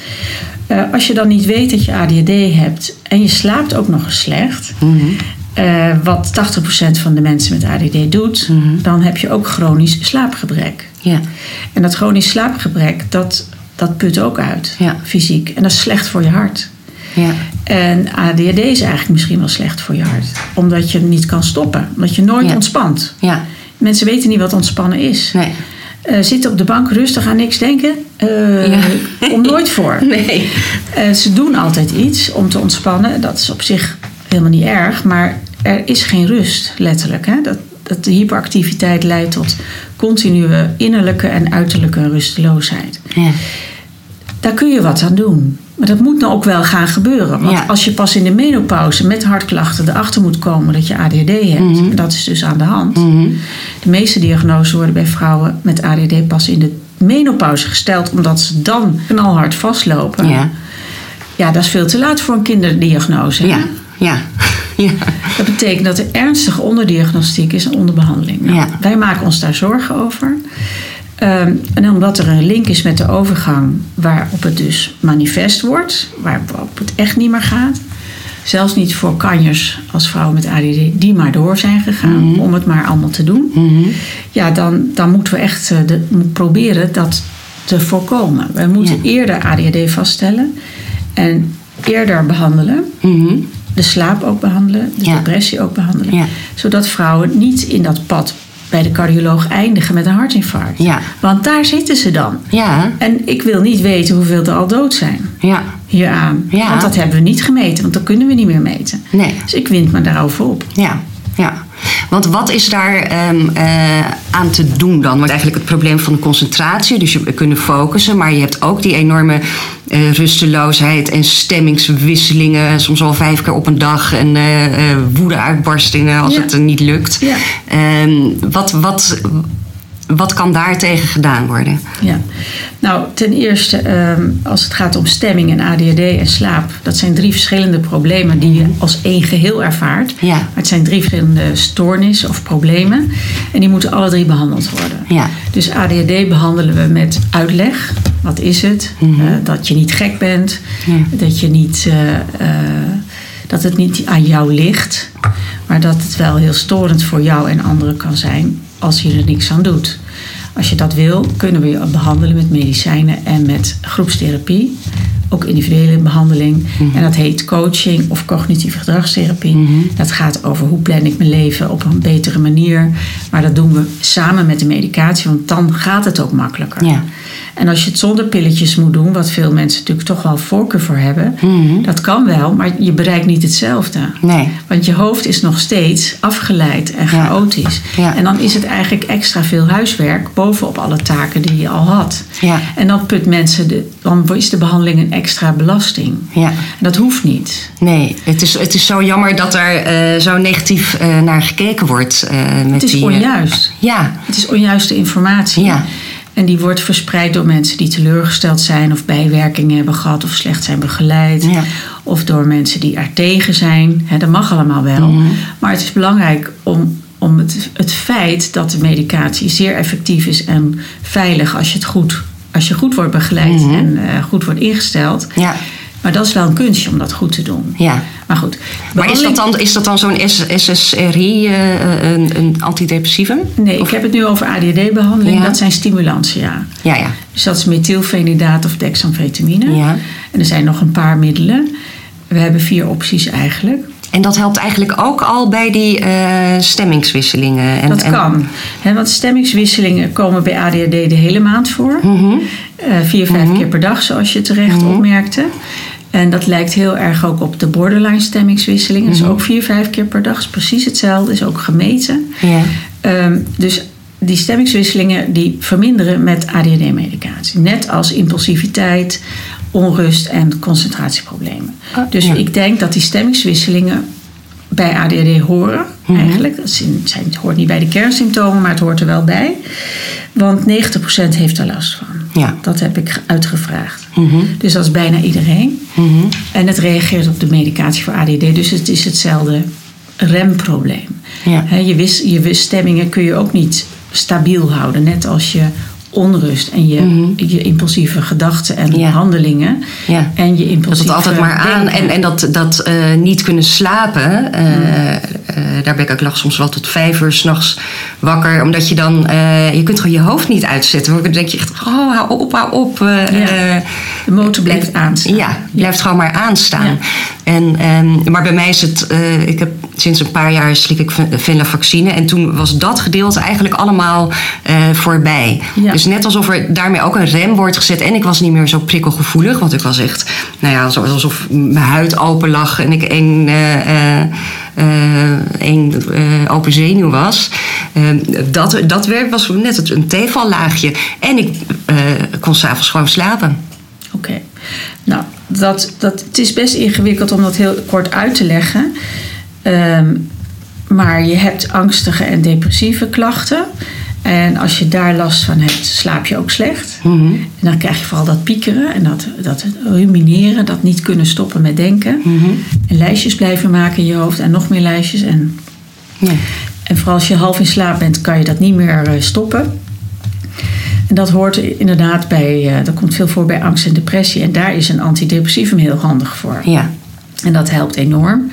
Eh, als je dan niet weet dat je ADHD hebt en je slaapt ook nog eens slecht, eh, wat 80% van de mensen met ADD doet, dan heb je ook chronisch slaapgebrek. Ja. En dat chronisch slaapgebrek, dat, dat put ook uit, Ja. fysiek. En dat is slecht voor je hart. Ja. En ADHD is eigenlijk misschien wel slecht voor je hart. Omdat je niet kan stoppen. Omdat je nooit Ja. ontspant. Ja. Mensen weten niet wat ontspannen is. Nee. Eh, zitten op de bank rustig aan niks denken. eh Ja. Komt nooit voor. Nee. Ze doen altijd iets om te ontspannen. Dat is op zich helemaal niet erg. Maar er is geen rust, letterlijk. Hè? Dat, dat de hyperactiviteit leidt tot continue innerlijke en uiterlijke rusteloosheid. Ja. Daar kun je wat aan doen. Maar dat moet nou ook wel gaan gebeuren. Want Ja. als je pas in de menopauze met hartklachten erachter moet komen dat je ADHD hebt, en dat is dus aan de hand. De meeste diagnoses worden bij vrouwen met ADHD pas in de menopauze gesteld, omdat ze dan knalhard vastlopen. Ja. Ja, dat is veel te laat voor een kinderdiagnose. Ja. Ja. Ja. Dat betekent dat er ernstige onderdiagnostiek is en onderbehandeling. Nou, Ja. Wij maken ons daar zorgen over. Ehm, en omdat er een link is met de overgang waarop het dus manifest wordt, waarop het echt niet meer gaat. Zelfs niet voor kanjers als vrouwen met ADD die maar door zijn gegaan Mhm. om het maar allemaal te doen. Ja, dan, dan moeten we echt eh, de, proberen dat te voorkomen. We moeten Ja. eerder ADHD vaststellen en eerder behandelen. Mhm. De slaap ook behandelen, de Ja. depressie ook behandelen. Ja. Zodat vrouwen niet in dat pad bij de cardioloog eindigen met een hartinfarct. Ja. Want daar zitten ze dan. Ja, En ik wil niet weten hoeveel er al dood zijn ja. hieraan. Ja. Want dat hebben we niet gemeten, want dat kunnen we niet meer meten. Nee. Dus ik wind me daarover op. Ja, ja. Want wat is daar ehm, eh, aan te doen dan? Want eigenlijk het probleem van de concentratie, dus je kunnen focussen, maar je hebt ook die enorme eh, rusteloosheid en stemmingswisselingen, soms wel vijf keer op een dag en eh woede-uitbarstingen als Ja. het er niet lukt. Ja. Ehm, wat, wat, wat kan daar tegen gedaan worden? Ja. Nou, ten eerste, ehm, als het gaat om stemming en ADHD en slaap, dat zijn drie verschillende problemen die je als één geheel ervaart. Ja. Maar het zijn drie verschillende stoornissen of problemen en die moeten alle drie behandeld worden. Ja. Dus ADHD behandelen we met uitleg. Wat is het? Eh, dat je niet gek bent, Ja. dat je niet. eh, eh, dat het niet aan jou ligt, maar dat het wel heel storend voor jou en anderen kan zijn als je er niks aan doet. Als je dat wil, kunnen we je behandelen met medicijnen en met groepstherapie. Ook individuele behandeling. En dat heet coaching of cognitieve gedragstherapie. Dat gaat over hoe plan ik mijn leven op een betere manier. Maar dat doen we samen met de medicatie, want dan gaat het ook makkelijker. Ja. En als je het zonder pilletjes moet doen, wat veel mensen natuurlijk toch wel voorkeur voor hebben, dat kan wel, maar je bereikt niet hetzelfde. Nee. Want je hoofd is nog steeds afgeleid en Ja. chaotisch. Ja. En dan is het eigenlijk extra veel huiswerk bovenop alle taken die je al had. Ja. En dan put mensen, de, dan is de behandeling een extra belasting. Ja. En dat hoeft niet. Nee, het is, het is zo jammer dat er eh, zo negatief eh, naar gekeken wordt. eh, met Het is die, onjuist. ja, Het is onjuiste informatie. Ja. En die wordt verspreid door mensen die teleurgesteld zijn of bijwerkingen hebben gehad of slecht zijn begeleid. Ja. Of door mensen die er tegen zijn. Hè, dat mag allemaal wel. Mhm. Maar het is belangrijk om, om het, het feit dat de medicatie zeer effectief is en veilig als je het goed, als je goed wordt begeleid en eh, goed wordt ingesteld. Mhm. ja, Maar dat is wel een kunstje om dat goed te doen. ja. Maar goed. Maar is dat dan, is dat dan zo'n SSRI, eh, een, een antidepressivum? Nee, ik heb het nu over ADHD-behandeling. Ja. Dat zijn stimulantia. Ja, ja. Dus dat is methylfenidaat of dexamfetamine. Ja. En er zijn nog een paar middelen. We hebben vier opties eigenlijk. En dat helpt eigenlijk ook al bij die eh, stemmingswisselingen. En, Dat en- kan. Hè, want stemmingswisselingen komen bij ADHD de hele maand voor. Mhm. Eh, vier, vijf keer per dag, zoals je terecht opmerkte. En dat lijkt heel erg ook op de borderline stemmingswisseling. Dat is ook vier, vijf keer per dag. is precies hetzelfde. Is ook gemeten. Ehm, dus die stemmingswisselingen die verminderen met ADHD-medicatie. Net als impulsiviteit, onrust en concentratieproblemen. dus ja. ik denk dat die stemmingswisselingen bij ADHD horen. Eigenlijk. Dat zijn, het hoort niet bij de kernsymptomen, maar het hoort er wel bij. Want 90% heeft er last van. Ja. Dat heb ik uitgevraagd. Dus dat is bijna iedereen. En het reageert op de medicatie voor ADD. Dus het is hetzelfde remprobleem. Ja. Je, wis, je stemmingen kun je ook niet stabiel houden. Net als je onrust en je, je impulsieve gedachten en Ja. handelingen. Ja. En je Dat impulsieve het altijd maar aan denken. en, en dat, dat eh, niet kunnen slapen. eh, eh, daar ben ik ook lag soms wel tot vijf uur s'nachts wakker. Omdat je dan, je kunt gewoon je hoofd niet uitzetten. Dan denk je echt, oh, hou op, hou op. Ja. De motor blijft aanstaan. Ja, blijft gewoon maar aanstaan. En, ehm, maar bij mij is het, ik heb sinds een paar jaar slik ik ven- venlafaxine. En toen was dat gedeelte eigenlijk allemaal eh, voorbij. Ja. Dus net alsof er daarmee ook een rem wordt gezet. En ik was niet meer zo prikkelgevoelig. Want ik was echt, nou ja, alsof mijn huid open lag. En ik één, eh, eh, open zenuw was. Ehm, dat, dat werk was net een tevallaagje. En ik kon s'avonds gewoon slapen. Oké. Nou, dat, dat, het is best ingewikkeld om dat heel kort uit te leggen. Ehm, maar je hebt angstige en depressieve klachten. En als je daar last van hebt, slaap je ook slecht. Mhm. En dan krijg je vooral dat piekeren en dat, dat rumineren, dat niet kunnen stoppen met denken. Mhm. En lijstjes blijven maken in je hoofd en nog meer lijstjes. En, Ja. en vooral als je half in slaap bent, kan je dat niet meer eh, stoppen. En dat hoort inderdaad bij, eh, dat komt veel voor bij angst en depressie. En daar is een antidepressivum heel handig voor. Ja. En dat helpt enorm.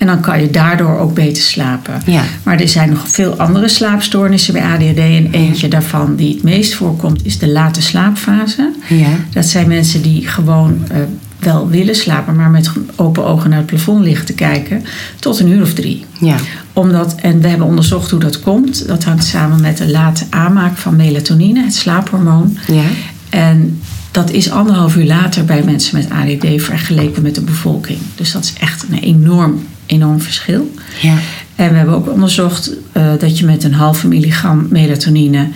En dan kan je daardoor ook beter slapen. Ja. Maar er zijn nog veel andere slaapstoornissen bij ADHD. En eentje daarvan die het meest voorkomt is de late slaapfase. Ja. Dat zijn mensen die gewoon eh, wel willen slapen, maar met open ogen naar het plafond liggen te kijken tot een uur of drie. Ja. Omdat, en we hebben onderzocht hoe dat komt. Dat hangt samen met de late aanmaak van melatonine, het slaaphormoon. Ja. En dat is anderhalf uur later bij mensen met ADD vergeleken met de bevolking. Dus dat is echt een enorm, enorm verschil. Ja. En we hebben ook onderzocht eh, dat je met een halve milligram melatonine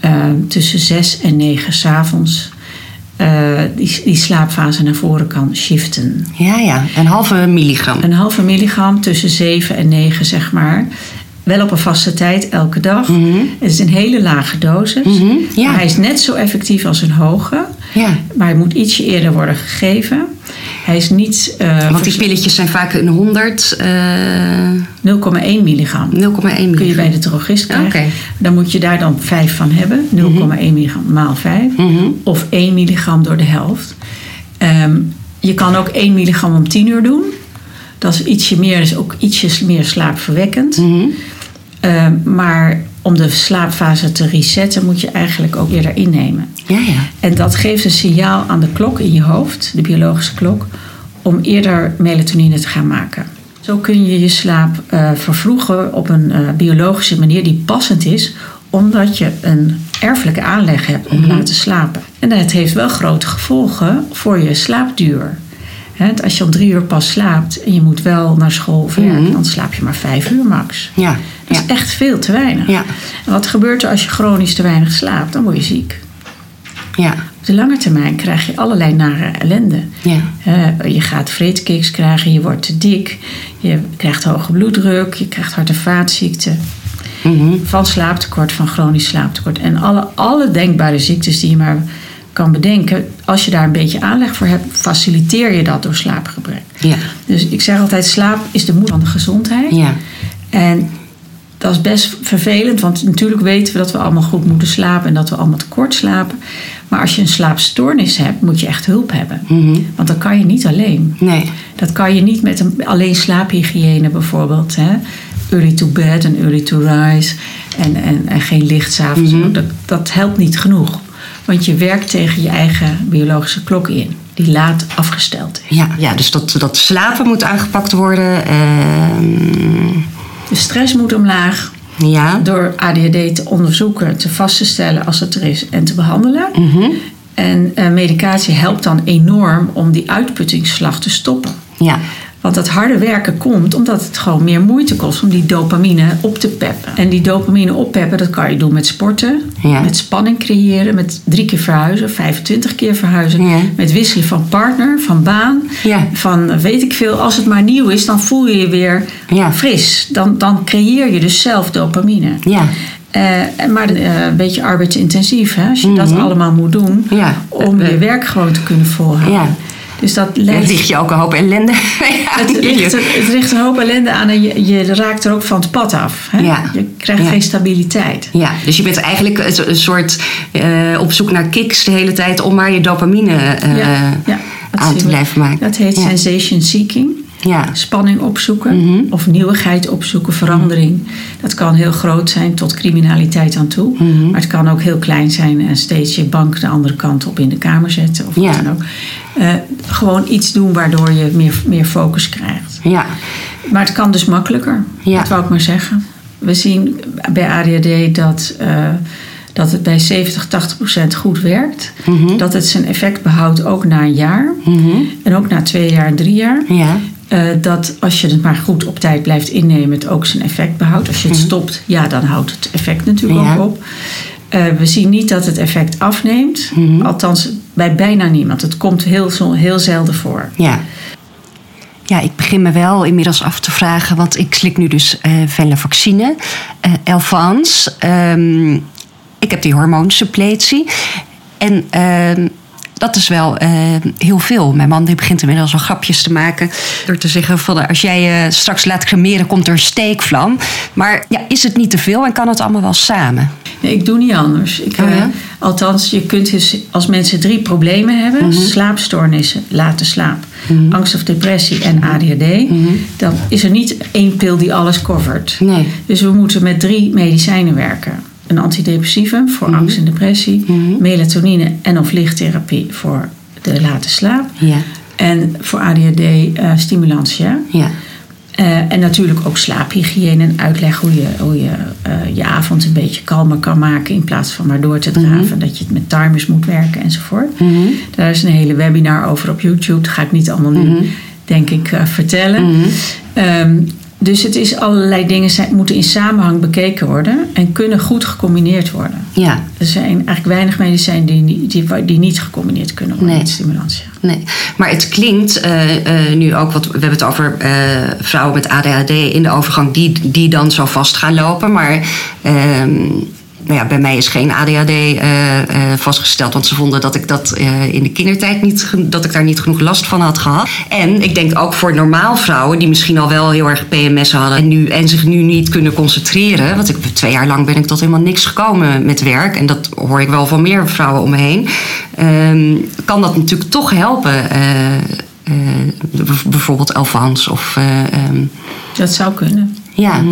eh, tussen 6 en 9 s'avonds eh die, die slaapfase naar voren kan shiften. Ja, ja. Een halve milligram. Een halve milligram tussen 7 en 9, zeg maar. Wel op een vaste tijd, elke dag. Het is een hele lage dosis. Mhm, ja. Maar hij is net zo effectief als een hoge. Ja. Maar hij moet ietsje eerder worden gegeven. Hij is niet eh, Want die pilletjes zijn vaak een 100, eh 0,1 milligram. 0,1 milligram. Kun je bij de drogist krijgen. Dan moet je daar dan 5 van hebben. 0,1 milligram maal 5. Mhm. Of 1 milligram door de helft. Ehm, je kan ook 1 milligram om 10 uur doen. Dat is ietsje meer, is ook ietsjes meer slaapverwekkend. Mhm. Ehm, maar om de slaapfase te resetten moet je eigenlijk ook eerder innemen. Ja, ja. En dat geeft een signaal aan de klok in je hoofd, de biologische klok, om eerder melatonine te gaan maken. Zo kun je je slaap eh, vervroegen op een eh, biologische manier die passend is, omdat je een erfelijke aanleg hebt om laten slapen. En dat heeft wel grote gevolgen voor je slaapduur. Als je om drie uur pas slaapt en je moet wel naar school of werk, dan slaap je maar vijf uur max. Ja. Dat Ja. is echt veel te weinig. Ja. En wat gebeurt er als je chronisch te weinig slaapt? Dan word je ziek. Ja. Op de lange termijn krijg je allerlei nare ellende. Ja. Je gaat vreedkiks krijgen, je wordt te dik, je krijgt hoge bloeddruk, je krijgt hart- en vaatziekten. Mhm. Van slaaptekort, van chronisch slaaptekort. En alle, alle denkbare ziektes die je maar kan bedenken. Als je daar een beetje aanleg voor hebt, faciliteer je dat door slaapgebrek. Ja. Dus ik zeg altijd, slaap is de moed van de gezondheid. Ja. En dat is best vervelend, want natuurlijk weten we dat we allemaal goed moeten slapen en dat we allemaal tekort slapen. Maar als je een slaapstoornis hebt, moet je echt hulp hebben. Want dat kan je niet alleen. Nee. Dat kan je niet met een, alleen slaaphygiëne bijvoorbeeld. Hè? Early to bed en early to rise. En, en, en geen licht s'avonds. dat, dat helpt niet genoeg. Want je werkt tegen je eigen biologische klok in. Die laat afgesteld is. Ja, ja dus dat, dat slapen moet aangepakt worden. Ehm, De stress moet omlaag. ja. Door ADHD te onderzoeken, te vast te stellen als het er is en te behandelen. En eh, medicatie helpt dan enorm om die uitputtingsslag te stoppen. Ja. Want dat harde werken komt omdat het gewoon meer moeite kost om die dopamine op te peppen. En die dopamine oppeppen, dat kan je doen met sporten, Ja. met spanning creëren, met drie keer verhuizen, 25 keer verhuizen, Ja. met wisselen van partner, van baan, Ja. van eh, weet ik veel. Als het maar nieuw is, dan voel je je weer fris. Dan, dan creëer je dus zelf dopamine. Ja. Eh, maar eh, een beetje arbeidsintensief, hè? als je dat allemaal moet doen Mhm. Om je werk gewoon te kunnen volhouden. Dus dat leidt ligt je ook een hoop ellende. het richt, het richt een hoop ellende aan en je, je raakt er ook van het pad af. Hè? Ja. Je krijgt Ja. geen stabiliteit. Ja, dus je bent eigenlijk een een soort eh, op zoek naar kicks de hele tijd om maar je dopamine eh, ja, aan te blijven maken. Dat heet sensation seeking. Ja. Spanning opzoeken Mhm. of nieuwigheid opzoeken, verandering. Dat kan heel groot zijn tot criminaliteit aan toe. Mhm. Maar het kan ook heel klein zijn en steeds je bank de andere kant op in de kamer zetten. Of Ja. wat dan ook. Eh, gewoon iets doen waardoor je meer, meer focus krijgt. Ja. Maar het kan dus makkelijker, Ja. dat wou ik maar zeggen. We zien bij ADHD dat, eh, dat het bij 70, 80 procent goed werkt. Mhm. Dat het zijn effect behoudt ook na een jaar. En ook na twee jaar en drie jaar. Ja. Eh, dat als je het maar goed op tijd blijft innemen, het ook zijn effect behoudt. Als je het stopt, ja, dan houdt het effect natuurlijk Mhm. Ja. ook op. Eh, we zien niet dat het effect afneemt. Mhm. Althans, bij bijna niemand. Het komt heel, zo- heel zelden voor. Ja. Ja, ik begin me wel inmiddels af te vragen, want ik slik nu dus eh venlafaxine, eh Elvans. Ehm, ik heb die hormoonsuppletie. En ehm, dat is wel eh, heel veel. Mijn man die begint inmiddels al grapjes te maken. Door te zeggen van als jij je straks laat cremeren, komt er een steekvlam. Maar ja, is het niet te veel en kan het allemaal wel samen? Nee, ik doe niet anders. Ik, Oh ja? eh, althans, je kunt dus als mensen drie problemen hebben: Mhm. slaapstoornissen, late slaap, angst of depressie en ADHD, dan is er niet één pil die alles covert. Mhm. Nee. Dus we moeten met drie medicijnen werken. Een antidepressivum voor Mhm. angst en depressie, melatonine en of lichttherapie voor de late slaap. Ja, En voor ADHD eh, stimulantia. ja. Eh, en natuurlijk ook slaaphygiëne en uitleg hoe je hoe je, eh, je avond een beetje kalmer kan maken in plaats van maar door te draven. Dat je het met timers moet werken enzovoort. Daar is een hele webinar over op YouTube. Dat ga ik niet allemaal nu, denk ik, vertellen. Ehm, dus het is allerlei dingen zijn, moeten in samenhang bekeken worden en kunnen goed gecombineerd worden. ja. Er zijn eigenlijk weinig medicijnen die, niet- die, die niet gecombineerd kunnen worden Nee. met stimulantia. Nee, maar het klinkt eh, eh, nu ook, wat we hebben het over eh, vrouwen met ADHD in de overgang die, die dan zo vast gaan lopen. Maar ehm, nou ja, bij mij is geen ADHD eh, eh, vastgesteld, want ze vonden dat ik dat eh, in de kindertijd niet, dat ik daar niet genoeg last van had gehad. En ik denk ook voor normaal vrouwen die misschien al wel heel erg PMS hadden en, nu, en zich nu niet kunnen concentreren. Want ik, twee jaar lang ben ik tot helemaal niks gekomen met werk. En dat hoor ik wel van meer vrouwen om me heen. Ehm, kan dat natuurlijk toch helpen. bijvoorbeeld Elfans of... eh, ehm, Dat zou kunnen. ja,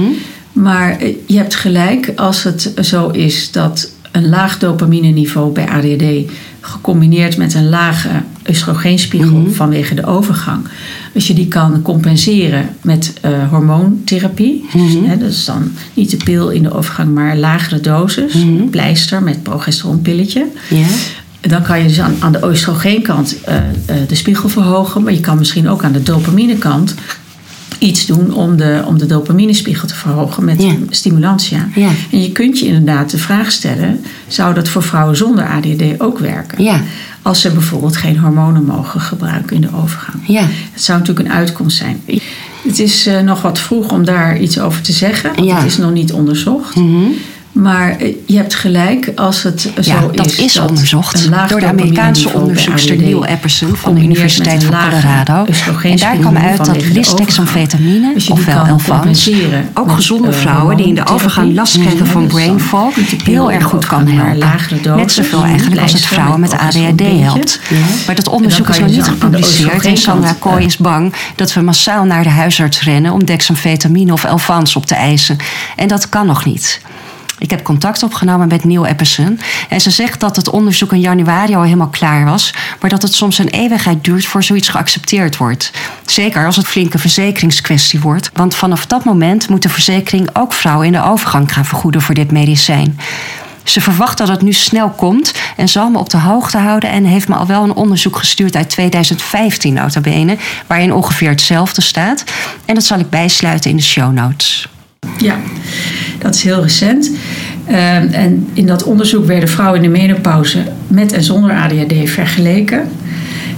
Maar eh, je hebt gelijk als het zo is dat een laag dopamine-niveau bij ADHD gecombineerd met een lage oestrogeenspiegel vanwege de overgang, als je die kan compenseren met eh, hormoontherapie, dus, hè, dat is dan niet de pil in de overgang, maar lagere dosis, een pleister met progesteronpilletje. ja, Dan kan je dus aan, aan de oestrogeenkant eh, de spiegel verhogen. Maar je kan misschien ook aan de dopaminekant iets doen om de, om de dopaminespiegel te verhogen met Ja. stimulantia. Ja. En je kunt je inderdaad de vraag stellen: zou dat voor vrouwen zonder ADHD ook werken? Ja. Als ze bijvoorbeeld geen hormonen mogen gebruiken in de overgang. ja. Het zou natuurlijk een uitkomst zijn. Het is eh, nog wat vroeg om daar iets over te zeggen. Want Ja. Het is nog niet onderzocht. Maar eh, je hebt gelijk als het Ja, zo dat is. is dat onderzocht door de Amerikaanse onderzoekster Neil Epperson van de Universiteit van Colorado. En daar kwam uit dat lisdexamfetamine, overgang. Dus ofwel compenseren ook gezonde eh, vrouwen die in de overgang last krijgen van brain Dus dan fog, heel erg goed kan helpen. Net zoveel eigenlijk als het vrouwen met ADHD helpt. Maar dat onderzoek is nog niet gepubliceerd. En Sandra Kooi is bang dat we massaal naar de huisarts rennen om dexamfetamine of Elvans op te eisen. En dat kan nog niet. Ik heb contact opgenomen met Neil Epperson. En ze zegt dat het onderzoek in januari al helemaal klaar was. Maar dat het soms een eeuwigheid duurt voor zoiets geaccepteerd wordt. Zeker als het flinke verzekeringskwestie wordt. Want vanaf dat moment moet de verzekering ook vrouwen in de overgang gaan vergoeden voor dit medicijn. Ze verwacht dat het nu snel komt en zal me op de hoogte houden en heeft me al wel een onderzoek gestuurd uit 2015 nota bene, waarin ongeveer hetzelfde staat. En dat zal ik bijsluiten in de show notes. Ja, dat is heel recent. Ehm, en in dat onderzoek werden vrouwen in de menopauze met en zonder ADHD vergeleken.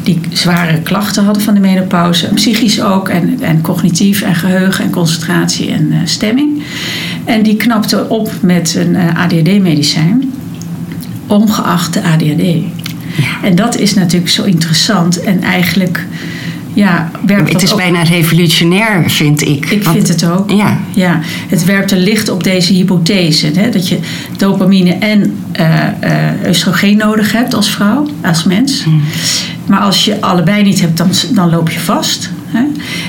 Die zware klachten hadden van de menopauze. Psychisch ook en, en cognitief en geheugen en concentratie en eh, stemming. En die knapten op met een eh, ADHD-medicijn. Ongeacht de ADHD. En dat is natuurlijk zo interessant. En eigenlijk ja, werpt Het is ook- bijna revolutionair, vind ik. ik Want- vind het ook. Ja. ja, het werpt een licht op deze hypothese. Hè, dat je dopamine en eh, oestrogeen nodig hebt als vrouw, als mens. Hmm. Maar als je allebei niet hebt, dan, dan loop je vast. Hè?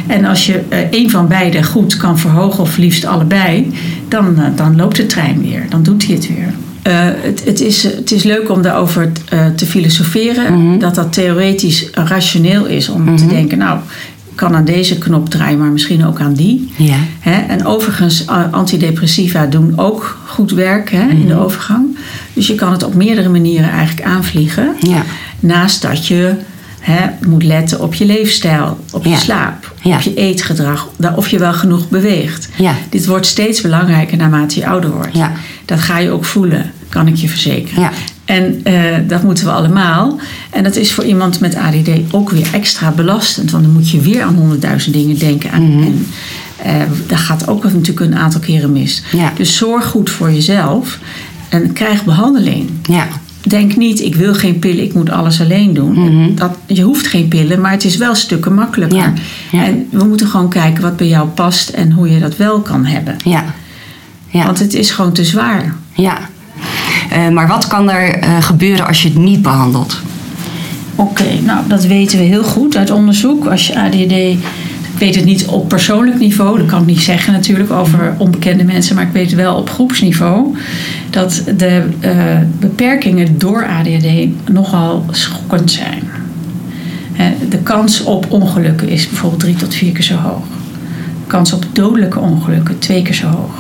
En als je eh één van beide goed kan verhogen, of liefst allebei, dan, dan loopt de trein weer. Dan doet hij het weer. Eh, het, het, is, het is leuk om daarover eh, te filosoferen. Mhm. Dat dat theoretisch rationeel is om te denken, nou, ik kan aan deze knop draaien, maar misschien ook aan die. Ja. En overigens, antidepressiva doen ook goed werk hè, in Mhm. de overgang. Dus je kan het op meerdere manieren eigenlijk aanvliegen. Ja. Naast dat je hè, moet letten op je leefstijl, op je Ja. slaap, Ja. op je eetgedrag, of je wel genoeg beweegt. Ja. Dit wordt steeds belangrijker naarmate je ouder wordt. Dat ga je ook voelen, kan ik je verzekeren. En eh, dat moeten we allemaal. En dat is voor iemand met ADD ook weer extra belastend. Want dan moet je weer aan honderdduizend dingen denken. Aan. En eh, dat gaat ook natuurlijk een aantal keren mis. Dus zorg goed voor jezelf. en krijg behandeling. Ja. Denk niet, ik wil geen pillen, ik moet alles alleen doen. Mhm. dat, je hoeft geen pillen, maar het is wel stukken makkelijker. Ja, ja. En we moeten gewoon kijken wat bij jou past en hoe je dat wel kan hebben. Ja. Ja. Want het is gewoon te zwaar. ja. Eh, maar wat kan er eh, gebeuren als je het niet behandelt? Oké, nou dat weten we heel goed uit onderzoek. Als je ADHD, ik weet het niet op persoonlijk niveau, dat kan ik niet zeggen natuurlijk over onbekende mensen, maar ik weet wel op groepsniveau dat de eh, beperkingen door ADHD nogal schokkend zijn. De kans op ongelukken is bijvoorbeeld drie tot vier keer zo hoog. De kans op dodelijke ongelukken twee keer zo hoog.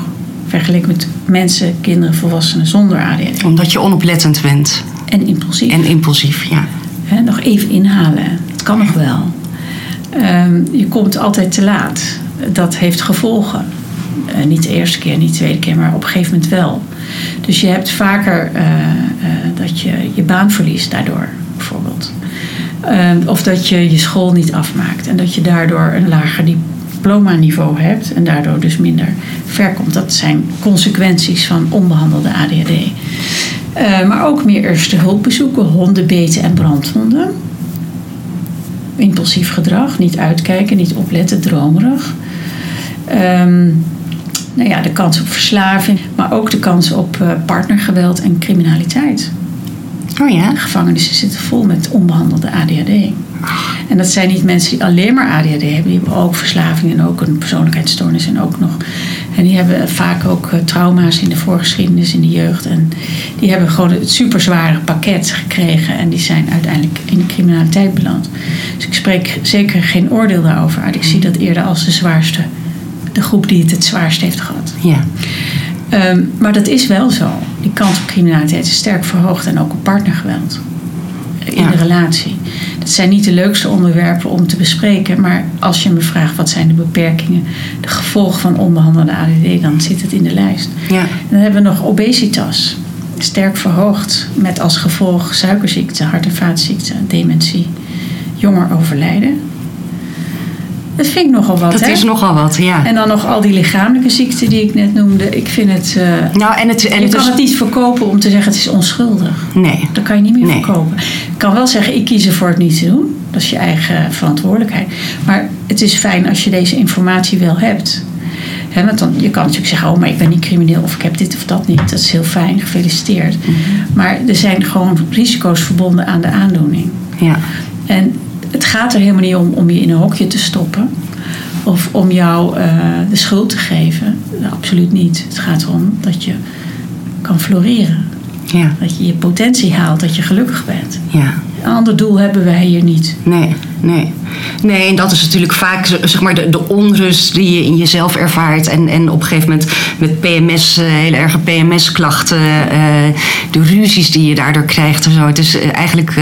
Vergeleken met mensen, kinderen, volwassenen zonder ADHD. Omdat je onoplettend bent En impulsief. en impulsief. Ja. Nog even inhalen. Het kan nog wel. Ehm, je komt altijd te laat. Dat heeft gevolgen. Eh, niet de eerste keer, niet de tweede keer, maar op een gegeven moment wel. Dus je hebt vaker eh, eh, dat je je baan verliest daardoor, bijvoorbeeld. Ehm, of dat je je school niet afmaakt en dat je daardoor een lager diploma-niveau hebt en daardoor dus minder ver komt. Dat zijn consequenties van onbehandelde ADHD. Eh, maar ook meer eerste hulpbezoeken, hondenbeten en brandwonden. Impulsief gedrag, niet uitkijken, niet opletten, dromerig. Ehm, nou ja, de kans op verslaving, maar ook de kans op eh, partnergeweld en criminaliteit. Oh ja? Gevangenissen zitten vol met onbehandelde ADHD. En dat zijn niet mensen die alleen maar ADHD hebben. Die hebben ook verslaving en ook een persoonlijkheidsstoornis. En ook nog. En die hebben vaak ook eh, trauma's in de voorgeschiedenis, in de jeugd. En die hebben gewoon het superzware pakket gekregen. En die zijn uiteindelijk in de criminaliteit beland. Dus ik spreek zeker geen oordeel daarover uit. Ik zie dat eerder als de zwaarste. De groep die het het zwaarst heeft gehad. Ja. Ehm, maar dat is wel zo. Die kans op criminaliteit is sterk verhoogd en ook op partnergeweld. In Ja. de relatie. Dat zijn niet de leukste onderwerpen om te bespreken, maar als je me vraagt wat zijn de beperkingen, de gevolgen van onbehandelde ADD, dan zit het in de lijst. Ja. En dan hebben we nog obesitas. Sterk verhoogd met als gevolg suikerziekte, hart- en vaatziekte, dementie, jonger overlijden. Dat vind ik nogal wat, Dat hè? is nogal wat, ja. En dan nog al die lichamelijke ziekten die ik net noemde. Ik vind het. eh, Nou, en het, en je het kan is... het niet verkopen om te zeggen het is onschuldig. Nee. Dat kan je niet meer Nee. verkopen. Ik kan wel zeggen, ik kies ervoor het niet te doen. Dat is je eigen verantwoordelijkheid. Maar het is fijn als je deze informatie wel hebt. Hè, want dan, je kan natuurlijk zeggen, oh, maar ik ben niet crimineel of ik heb dit of dat niet. Dat is heel fijn, gefeliciteerd. Mhm. Maar er zijn gewoon risico's verbonden aan de aandoening. Ja. En het gaat er helemaal niet om om je in een hokje te stoppen. Of om jou eh, de schuld te geven. Absoluut niet. Het gaat erom dat je kan floreren. Ja. Dat je je potentie haalt, dat je gelukkig bent. Ja. Ander doel hebben wij hier niet. Nee, nee. Nee, en dat is natuurlijk vaak zeg maar, de, de onrust die je in jezelf ervaart. En, en op een gegeven moment met PMS, eh, hele erge PMS-klachten, eh, de ruzies die je daardoor krijgt en zo. Het is eh, eigenlijk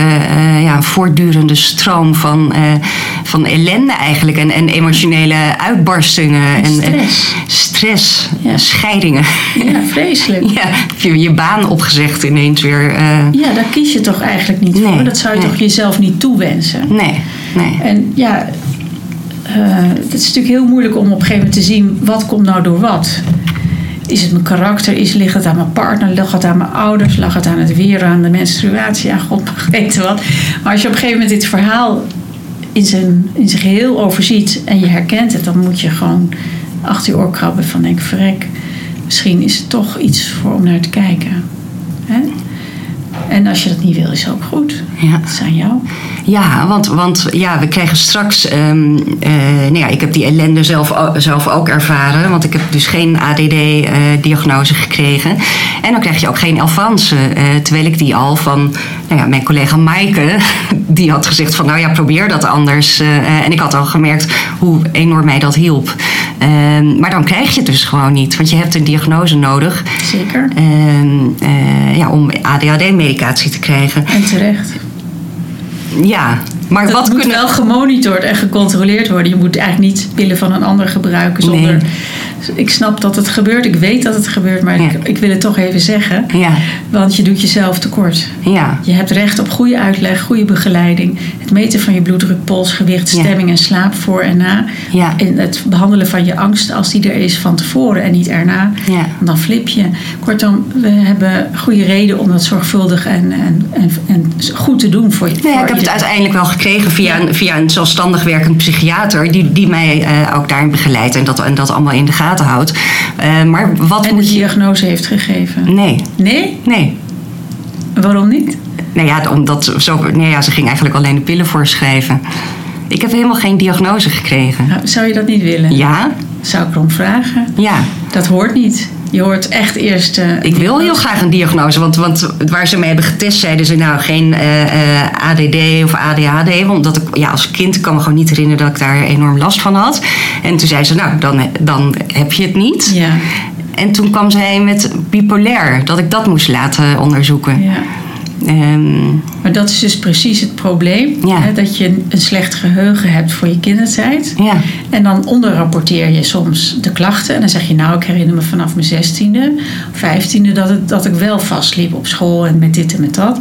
ja, een voortdurende stroom van, van ellende eigenlijk. En, en emotionele uitbarstingen. En, en stress. stress, Ja. scheidingen. Ja, vreselijk. Ja, heb je je baan opgezegd ineens weer. Ja, daar kies je toch eigenlijk niet Nee, voor. Dat zou je nee. toch jezelf niet toewensen. nee, nee. En ja, eh, het is natuurlijk heel moeilijk om op een gegeven moment te zien wat komt nou door wat. Is het mijn karakter? Is, ligt het aan mijn partner? Ligt het aan mijn ouders? Lag het aan het weer, aan de menstruatie? Ja, god mag weten wat. Maar als je op een gegeven moment dit verhaal in zijn, in zijn geheel overziet en je herkent het, dan moet je gewoon achter je oor krabben van denk verrek. Misschien is het toch iets voor om naar te kijken. Hè? En als je dat niet wil, is ook goed. Ja. Dat is aan jou. Ja, want, want ja, we krijgen straks. eh, nou ja, ik heb die ellende zelf, zelf ook ervaren. Want ik heb dus geen ADD-diagnose gekregen. En dan krijg je ook geen Alphonse. eh, terwijl ik die al van nou ja, mijn collega Maaike. Die had gezegd van nou ja, probeer dat anders. eh, eh, en ik had al gemerkt hoe enorm mij dat hielp. Ehm, maar dan krijg je het dus gewoon niet. Want je hebt een diagnose nodig. Zeker. ehm, eh, ja, om ADHD-medicatie te krijgen. En terecht. Ja, Maar dat wat moet kunnen... wel gemonitord en gecontroleerd worden. Je moet eigenlijk niet pillen van een ander gebruiken zonder... Nee. Ik snap dat het gebeurt, ik weet dat het gebeurt, maar Ja. ik, ik wil het toch even zeggen. Ja, Want je doet jezelf tekort. ja, Je hebt recht op goede uitleg, goede begeleiding. Het meten van je bloeddruk, pols, gewicht, stemming en slaap voor en na. En het behandelen van je angst als die er is van tevoren en niet erna. Dan flip je. Kortom, we hebben goede reden om dat zorgvuldig en, en, en, en goed te doen voor je. Nee, voor ik heb het uiteindelijk wel gekregen via, Ja. een, via een zelfstandig werkend psychiater... die, die mij eh, ook daarin begeleidt en dat, en dat allemaal in de gaten houdt. Eh, maar wat En de je... diagnose heeft gegeven. Nee, Nee? nee. Waarom niet? Nou ja, omdat zo, nee, ja, ze ging eigenlijk alleen de pillen voorschrijven. Ik heb helemaal geen diagnose gekregen. Nou, zou je dat niet willen? Ja, Zou ik erom vragen? ja. Dat hoort niet. Je hoort echt eerst... eh, Ik wil heel graag een diagnose, want, want waar ze mij hebben getest zeiden ze nou geen eh, eh, ADD of ADHD. Omdat ik ja, als kind kan me gewoon niet herinneren dat ik daar enorm last van had. En toen zei ze nou dan, dan heb je het niet. Ja. En toen kwam zij met bipolair, dat ik dat moest laten onderzoeken. ja. Ehm, Maar dat is dus precies het probleem. Ja. Hè, dat je een slecht geheugen hebt voor je kindertijd. ja, En dan onderrapporteer je soms de klachten. En dan zeg je, nou, ik herinner me vanaf mijn zestiende, vijftiende... Dat, het, dat ik wel vastliep op school en met dit en met dat.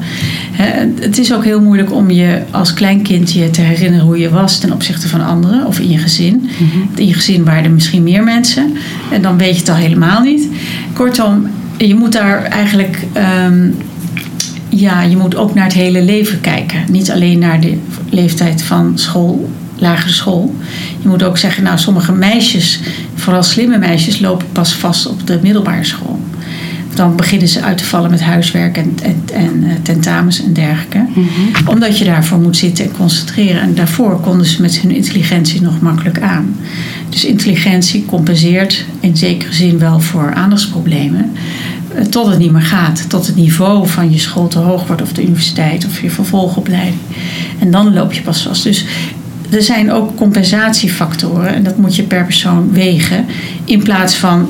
Hè, het is ook heel moeilijk om je als kleinkind je te herinneren hoe je was... ten opzichte van anderen of in je gezin. In je gezin waren er misschien meer mensen. En dan weet je het al helemaal niet. Kortom, je moet daar eigenlijk... ehm, ja, je moet ook naar het hele leven kijken. Niet alleen naar de leeftijd van school, lagere school. Je moet ook zeggen, nou, sommige meisjes, vooral slimme meisjes, lopen pas vast op de middelbare school. Dan beginnen ze uit te vallen met huiswerk en, en, en eh, tentamens en dergelijke. Omdat je daarvoor moet zitten en concentreren. En daarvoor konden ze met hun intelligentie nog makkelijk aan. Dus intelligentie compenseert in zekere zin wel voor aandachtsproblemen. Eh, Tot het niet meer gaat. Tot het niveau van je school te hoog wordt. Of de universiteit of je vervolgopleiding. En dan loop je pas vast. Dus er zijn ook compensatiefactoren. En dat moet je per persoon wegen. In plaats van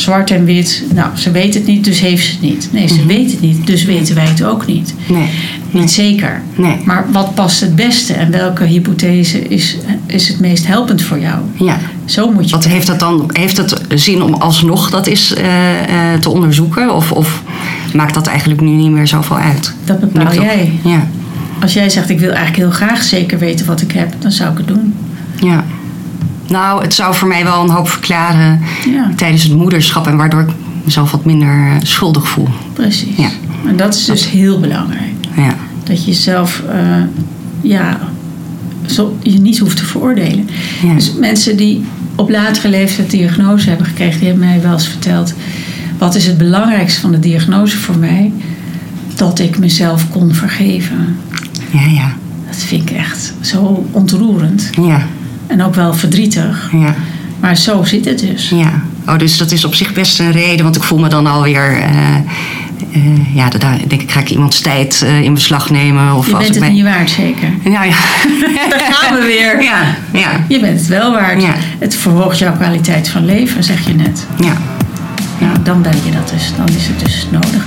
zwart en wit. Nou, ze weet het niet, dus heeft ze het niet. Nee, ze weet het niet, dus weten wij het ook niet. nee, Niet zeker. Nee. Maar wat past het beste en welke hypothese is, is het meest helpend voor jou? ja. Zo moet je. Wat heeft het dan? Heeft het zin om alsnog dat is eh, eh, te onderzoeken? Of, of maakt dat eigenlijk nu niet meer zoveel uit? Dat bepaal jij. Ja, Als jij zegt, ik wil eigenlijk heel graag zeker weten wat ik heb, dan zou ik het doen. ja. Nou, het zou voor mij wel een hoop verklaren Ja. tijdens het moederschap en waardoor ik mezelf wat minder eh, schuldig voel. Precies. Ja. En dat is dus heel belangrijk. Ja, Dat je jezelf eh, ja, zo, je niet hoeft te veroordelen. Ja. Dus mensen die op latere leeftijd diagnose hebben gekregen, die hebben mij wel eens verteld: wat is het belangrijkste van de diagnose voor mij? Dat ik mezelf kon vergeven. ja, ja. Dat vind ik echt zo ontroerend. Ja, En ook wel verdrietig. ja. Maar zo zit het dus. Ja, oh, dus dat is op zich best een reden, want ik voel me dan alweer. eh ja, da- daar denk ik, ga ik iemands tijd eh, in beslag nemen? Of Je bent het mij- niet waard, zeker. Ja, ja. Daar gaan we weer. Ja, ja, Je bent het wel waard. Ja. Het verhoogt jouw kwaliteit van leven, zeg je net. ja. Nou, dan ben je dat dus. Dan is het dus nodig.